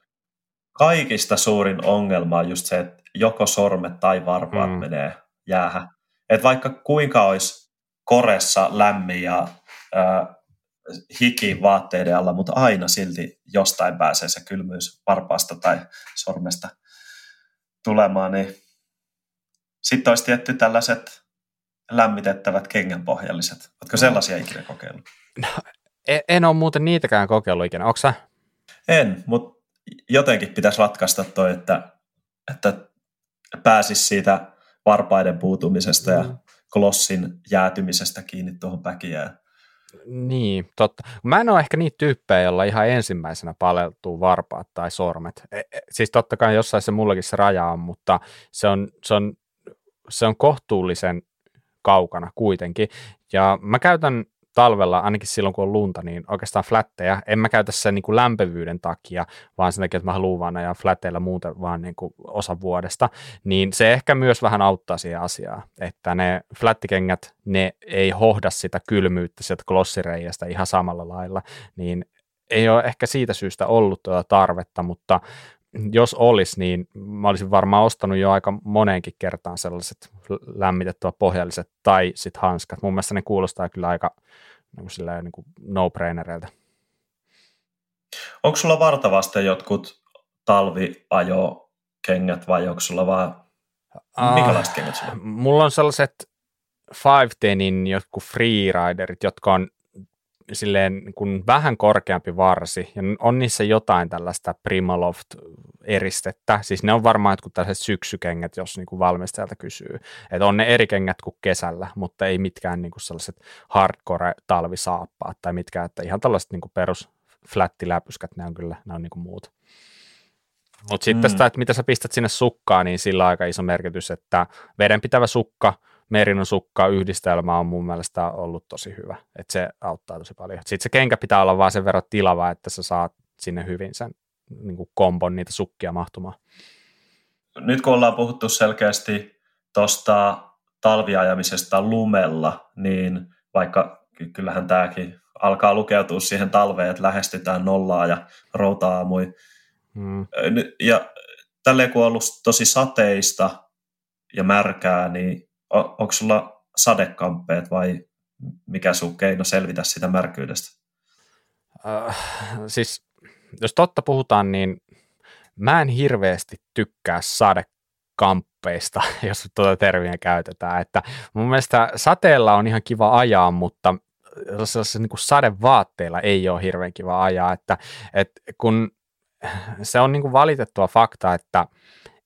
B: kaikista suurin ongelma on just se, että joko sormet tai varpaat mm. menee jäähän. Että vaikka kuinka olisi koressa lämmin ja äh, hiki vaatteiden alla, mutta aina silti jostain pääsee se kylmyys varpaasta tai sormesta tulemaan, niin sitten olisi tietty tällaiset lämmitettävät kengänpohjalliset. Oletko sellaisia ikinä kokeillut?
A: No, en, en ole muuten niitäkään kokeillut ikinä. Onko sä?
B: En, mutta jotenkin pitäisi ratkaista toi, että, että pääsisi siitä varpaiden puutumisesta mm. ja klossin jäätymisestä kiinni tuohon päkiään.
A: Niin, totta. Mä en ole ehkä niitä tyyppejä, joilla ihan ensimmäisenä paleltuu varpaat tai sormet. E, e, siis totta kai jossain se mullakin se raja on, mutta se on, se on, se on kohtuullisen kaukana kuitenkin. Ja mä käytän talvella, ainakin silloin kun on lunta, niin oikeastaan flättejä. En mä käytä sen niin kuin lämpevyyden takia, vaan sen takia, että mä haluan vaan ajaa fläteillä muuten vaan niin kuin osa vuodesta. Niin se ehkä myös vähän auttaa siihen asiaan, että ne flättikengät, ne ei hohda sitä kylmyyttä sieltä glossireijästä ihan samalla lailla, niin ei ole ehkä siitä syystä ollut tuota tarvetta, mutta jos olisi, niin mä olisin varmaan ostanut jo aika moneenkin kertaan sellaiset lämmitettyä pohjalliset tai sitten hanskat. Mun mielestä ne kuulostaa kyllä aika niin kuin niin kuin no-brainereilta.
B: Onko sulla vartavasti jotkut talviajo-kengät vai onko sulla vaan, uh, minkälaiset kengät sulla?
A: Mulla on sellaiset 510in jotkut freeriderit, jotka on silleen kun vähän korkeampi varsi, ja on niissä jotain tällaista Primaloft-eristettä, siis ne on varmaan jotkut tällaiset syksykengät, jos niin kuin valmistajalta kysyy, että on ne eri kengät kuin kesällä, mutta ei mitkään niin kuin sellaiset hardcore-talvisaappaat tai mitkään, että ihan tällaiset niin kuin perus flättiläpyskät, ne on kyllä, ne on niin kuin muut. Mutta sitten mm. sitä, että mitä sä pistät sinne sukkaan, niin sillä on aika iso merkitys, että vedenpitävä sukka – merinon sukka yhdistelmä on mun mielestä ollut tosi hyvä, että se auttaa tosi paljon. Sitten se kenkä pitää olla vaan sen verran tilava, että sä saat sinne hyvin sen niin kuin kombon niitä sukkia mahtumaan.
B: Nyt kun ollaan puhuttu selkeästi tuosta talviajamisesta lumella, niin vaikka kyllähän tämäkin alkaa lukeutua siihen talveen, että lähestytään nollaa ja routaa mui. Hmm. Ja tälleen kun on ollut tosi sateista ja märkää, niin onko sulla sadekamppeet vai mikä sun keino selvitä sitä märkyydestä?
A: Äh, siis jos totta puhutaan, niin mä en hirveästi tykkää sadekamppeista, jos tuota termiä käytetään. Että mun mielestä sateella on ihan kiva ajaa, mutta niin kuin sadevaatteilla ei ole hirveän kiva ajaa. Että, että kun se on niin kuin valitettua fakta, että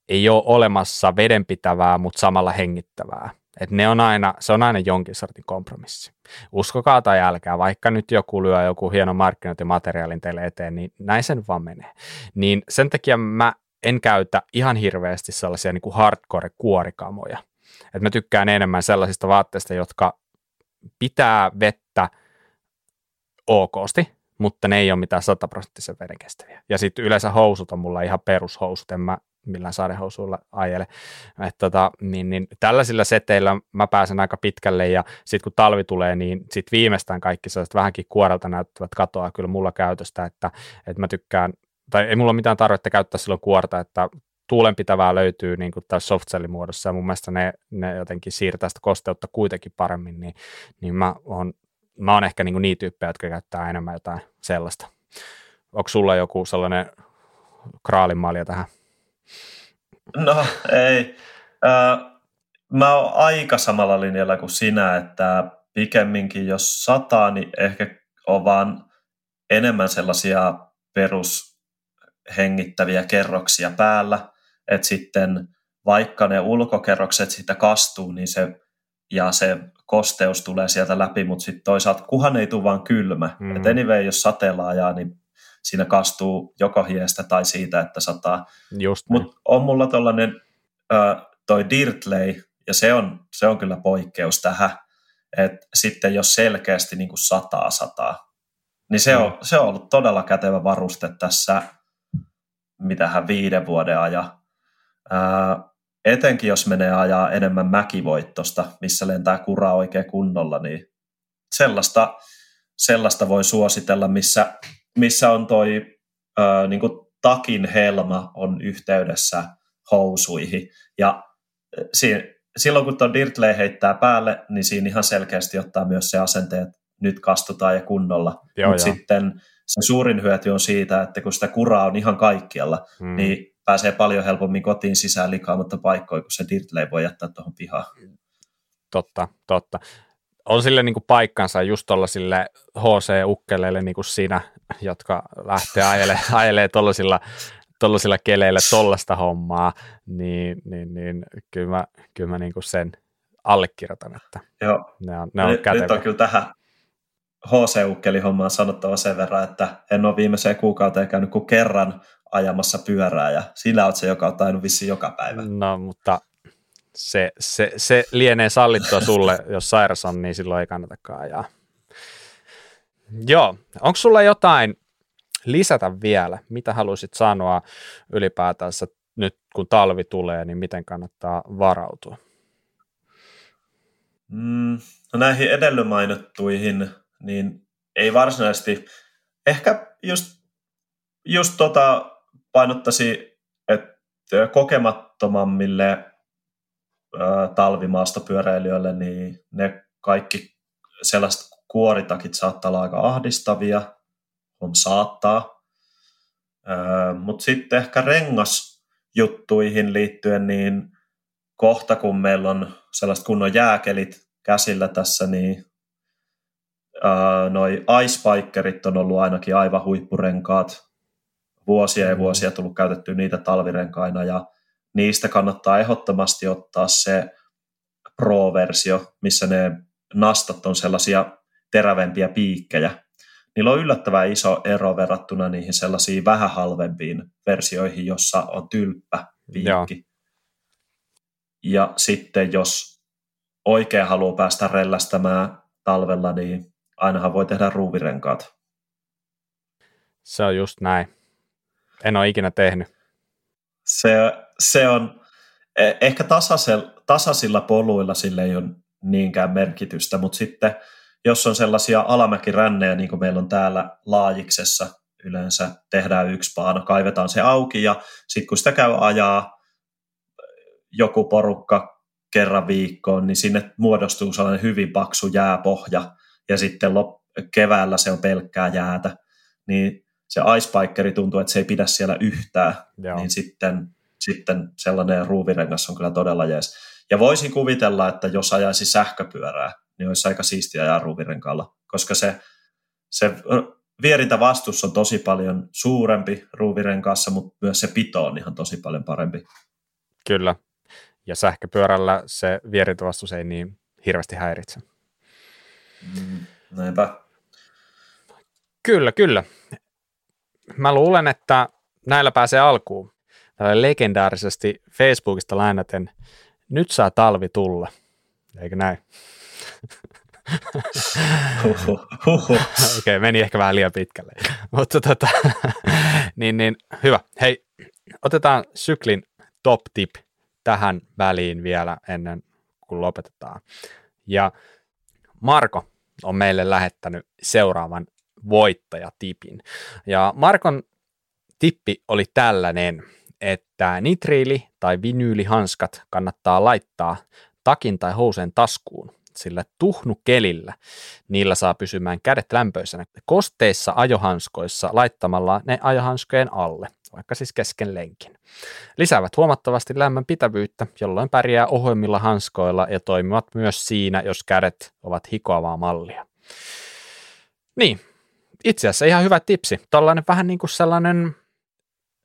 A: ei ole olemassa vedenpitävää, mutta samalla hengittävää. Et ne on aina, se on aina jonkin sortin kompromissi. Uskokaa tai älkää, vaikka nyt joku lyö joku hieno markkinointimateriaalin teille eteen, niin näin sen vaan menee. Niin sen takia mä en käytä ihan hirveästi sellaisia niin kuin hardcore-kuorikamoja. Et mä tykkään enemmän sellaisista vaatteista, jotka pitää vettä okosti, mutta ne ei ole mitään sataprosenttisen veden kestäviä. Ja sitten yleensä housut on mulla ihan perushousut, en mä millään sadehousuilla ajele. Et tota, niin, niin, tällaisilla seteillä mä pääsen aika pitkälle ja sitten kun talvi tulee, niin sitten viimeistään kaikki sellaiset vähänkin kuorelta näyttävät katoaa kyllä mulla käytöstä, että, että mä tykkään, tai ei mulla ole mitään tarvetta käyttää silloin kuorta, että tuulenpitävää löytyy niin kuin tässä soft muodossa ja mun mielestä ne, ne jotenkin siirtää sitä kosteutta kuitenkin paremmin, niin, niin mä oon, mä oon ehkä niin kuin niitä tyyppejä, jotka käyttää enemmän jotain sellaista. Onko sulla joku sellainen kraalimalja tähän?
B: No ei. Äh, mä oon aika samalla linjalla kuin sinä, että pikemminkin jos sataa, niin ehkä on vaan enemmän sellaisia perushengittäviä kerroksia päällä, että sitten vaikka ne ulkokerrokset sitä kastuu, niin se, ja se kosteus tulee sieltä läpi, mutta sitten toisaalta kuhan ei tule vaan kylmä. Mm. Et anyway, jos sateella ajaa, niin siinä kastuu joko hiestä tai siitä, että sataa. Mutta on mulla tollainen toi Dirtley, ja se on, se on kyllä poikkeus tähän, että sitten jos selkeästi niin kuin sataa sataa, niin se, mm. on, se on ollut todella kätevä varuste tässä, mitähän viiden vuoden ajan. Ää, etenkin jos menee ajaa enemmän mäkivoittosta, missä lentää kuraa oikein kunnolla, niin sellaista, sellaista voi suositella, missä missä on toi ää, niin kuin takin helma on yhteydessä housuihin. Ja siinä, silloin kun tuon Dirtley heittää päälle, niin siinä ihan selkeästi ottaa myös se asenteet, että nyt kastutaan ja kunnolla. Mutta sitten se suurin hyöty on siitä, että kun sitä kuraa on ihan kaikkialla, hmm. niin pääsee paljon helpommin kotiin sisään likaamatta paikkoja, kun se Dirtley voi jättää tuohon pihaan.
A: Totta, totta on sille niin kuin paikkansa just sille HC-ukkeleille niin kuin sinä, jotka lähtee ajelemaan, ajelee tuollaisilla tuollaisilla keleillä tollasta hommaa, niin, niin, niin kyllä mä, kyllä mä niin kuin sen allekirjoitan, että
B: Joo. ne on, ne on nyt, nyt on kyllä tähän HC-ukkeli-hommaan sanottava sen verran, että en ole viimeiseen kuukauteen käynyt kuin kerran ajamassa pyörää, ja sillä olet se, joka on tainnut vissiin joka päivä.
A: No, mutta se, se, se lienee sallittua sulle, jos sairas on, niin silloin ei kannatakaan ajaa. Joo, onko sulla jotain lisätä vielä? Mitä haluaisit sanoa ylipäätänsä nyt, kun talvi tulee, niin miten kannattaa varautua?
B: Mm, no näihin edellä mainittuihin, niin ei varsinaisesti, ehkä just, just tota painottaisi, että kokemattomammille talvimaastopyöräilijöille, niin ne kaikki sellaiset kuoritakit saattaa olla aika ahdistavia, on saattaa. Mutta sitten ehkä rengasjuttuihin liittyen, niin kohta kun meillä on sellaiset kunnon jääkelit käsillä tässä, niin noi icebikerit on ollut ainakin aivan huippurenkaat. Vuosia ja mm. vuosia tullut käytetty niitä talvirenkaina ja niistä kannattaa ehdottomasti ottaa se Pro-versio, missä ne nastat on sellaisia terävempiä piikkejä. Niillä on yllättävän iso ero verrattuna niihin sellaisiin vähän halvempiin versioihin, jossa on tylppä piikki. Joo. Ja sitten jos oikein haluaa päästä rellästämään talvella, niin ainahan voi tehdä ruuvirenkaat.
A: Se on just näin. En ole ikinä tehnyt.
B: Se, se on, e, ehkä tasaisella, tasaisilla poluilla sille ei ole niinkään merkitystä, mutta sitten jos on sellaisia alamäkirännejä, niin kuin meillä on täällä laajiksessa yleensä, tehdään yksi paano, kaivetaan se auki ja sitten kun sitä käy ajaa joku porukka kerran viikkoon, niin sinne muodostuu sellainen hyvin paksu jääpohja ja sitten lop- keväällä se on pelkkää jäätä, niin se icebikeri tuntuu, että se ei pidä siellä yhtään, Joo. niin sitten, sitten sellainen ruuvirengas on kyllä todella jees. Ja voisin kuvitella, että jos ajaisi sähköpyörää, niin olisi aika siistiä ajaa ruuvirenkaalla, koska se, se vierintä vastus on tosi paljon suurempi ruuvirenkaassa, mutta myös se pito on ihan tosi paljon parempi.
A: Kyllä, ja sähköpyörällä se vierintävastus ei niin hirveästi häiritse.
B: Mm, näinpä.
A: Kyllä, kyllä mä luulen, että näillä pääsee alkuun. Tällä legendaarisesti Facebookista lainaten, nyt saa talvi tulla. Eikö näin? Okei, okay, meni ehkä vähän liian pitkälle. Mutta tota, niin, niin, hyvä. Hei, otetaan syklin top tip tähän väliin vielä ennen kuin lopetetaan. Ja Marko on meille lähettänyt seuraavan voittajatipin. Ja Markon tippi oli tällainen, että nitriili- tai vinyylihanskat kannattaa laittaa takin tai housen taskuun, sillä tuhnukelillä niillä saa pysymään kädet lämpöisenä kosteissa ajohanskoissa laittamalla ne ajohanskojen alle, vaikka siis kesken lenkin. Lisäävät huomattavasti lämmön pitävyyttä, jolloin pärjää ohoimmilla hanskoilla ja toimivat myös siinä, jos kädet ovat hikoavaa mallia. Niin, itse asiassa ihan hyvä tipsi. Tuollainen vähän niin kuin sellainen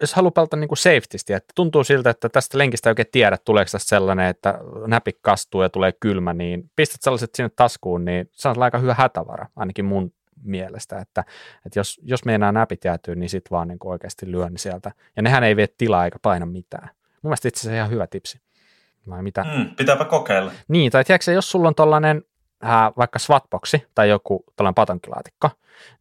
A: jos haluaa pelata niin safetysti, että tuntuu siltä, että tästä lenkistä ei oikein tiedä, tuleeko tästä sellainen, että näpik kastuu ja tulee kylmä, niin pistät sellaiset sinne taskuun, niin se on aika hyvä hätävara, ainakin mun mielestä, että, että jos, jos meinaa näpit jäätyy, niin sit vaan niin oikeasti lyön sieltä. Ja nehän ei vie tilaa eikä paina mitään. Mun mielestä itse asiassa ihan hyvä tipsi.
B: Vai mitä? Mm, pitääpä kokeilla.
A: Niin, tai tiedätkö, jos sulla on tollainen äh, vaikka swatboxi tai joku tällainen patonkilaatikko,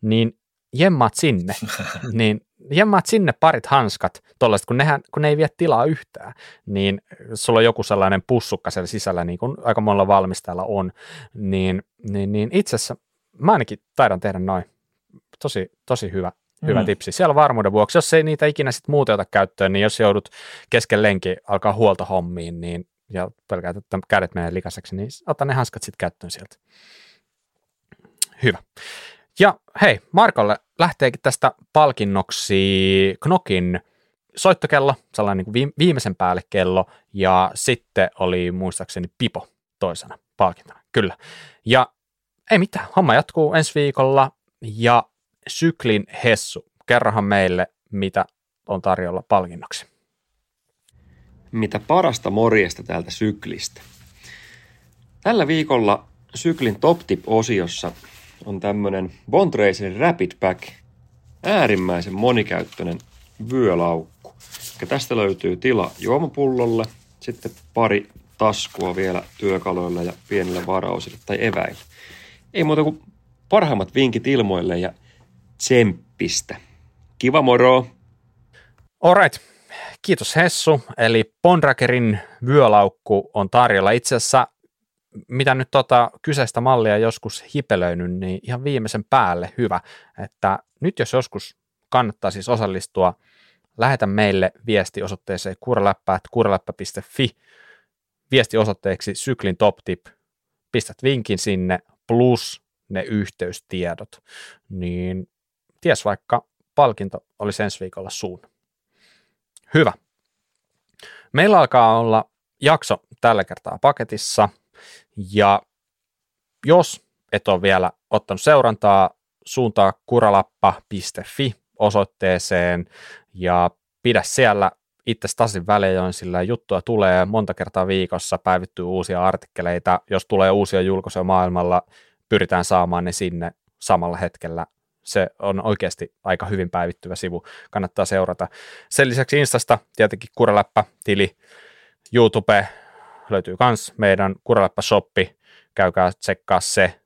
A: niin jemmaat sinne, niin jemmaat sinne parit hanskat, tollaiset, kun, nehän, kun ne ei vie tilaa yhtään, niin sulla on joku sellainen pussukka siellä sisällä, niin kuin aika monella valmistajalla on, niin, niin, niin itse asiassa mä ainakin taidan tehdä noin. Tosi, tosi hyvä, hyvä mm. tipsi. Siellä varmuuden vuoksi, jos ei niitä ikinä sitten muuten ota käyttöön, niin jos joudut kesken lenki alkaa huoltohommiin, niin ja pelkäät, että kädet menee likaiseksi, niin ota ne hanskat sitten käyttöön sieltä. Hyvä. Ja hei, Markolle lähteekin tästä palkinnoksi Knokin soittokello, sellainen niin viimeisen päälle kello, ja sitten oli muistaakseni Pipo toisena palkintona, kyllä. Ja ei mitään, homma jatkuu ensi viikolla, ja Syklin Hessu, kerrohan meille, mitä on tarjolla palkinnoksi.
C: Mitä parasta morjesta täältä syklistä. Tällä viikolla Syklin Top Tip-osiossa on tämmönen Bontracerin Rapid Pack, äärimmäisen monikäyttöinen vyölaukku. Ja tästä löytyy tila juomapullolle, sitten pari taskua vielä työkaluille ja pienille varausille tai eväille. Ei muuta kuin parhaimmat vinkit ilmoille ja tsemppistä. Kiva moro!
A: Alright, kiitos Hessu. Eli Bondrakerin vyölaukku on tarjolla. Itse asiassa mitä nyt tota kyseistä mallia joskus hipelöinyt, niin ihan viimeisen päälle hyvä, että nyt jos joskus kannattaa siis osallistua, lähetä meille viesti osoitteeseen kuuraläppä.kuuraläppä.fi viesti osoitteeksi syklin top tip, pistät vinkin sinne plus ne yhteystiedot, niin ties vaikka palkinto olisi ensi viikolla suun. Hyvä. Meillä alkaa olla jakso tällä kertaa paketissa – ja jos et ole vielä ottanut seurantaa, suuntaa kuralappa.fi osoitteeseen ja pidä siellä itse tasin välein, sillä juttua tulee monta kertaa viikossa, päivittyy uusia artikkeleita, jos tulee uusia julkaisuja maailmalla, pyritään saamaan ne sinne samalla hetkellä. Se on oikeasti aika hyvin päivittyvä sivu, kannattaa seurata. Sen lisäksi Instasta tietenkin Kuraläppä-tili, YouTube, löytyy myös meidän Kuraläppä-shoppi, käykää tsekkaa se,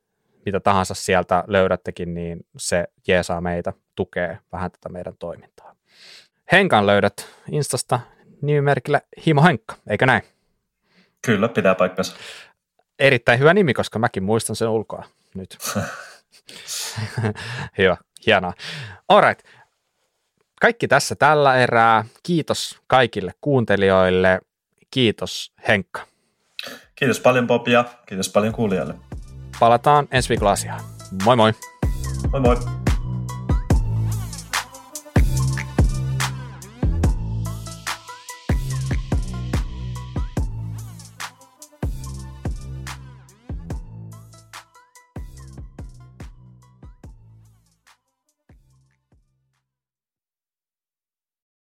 A: mitä tahansa sieltä löydättekin, niin se jeesaa meitä, tukee vähän tätä meidän toimintaa. Henkan löydät Instasta nimimerkillä Himo Henkka, eikö näin?
B: Kyllä, pitää paikkansa.
A: Erittäin hyvä nimi, koska mäkin muistan sen ulkoa nyt. Hyvä, hienoa. Alright. Kaikki tässä tällä erää. Kiitos kaikille kuuntelijoille. Kiitos Henkka.
B: Kiitos paljon Bob ja kiitos paljon kuulijoille.
A: Palataan ensi viikolla asiaan. Moi moi.
B: Moi moi.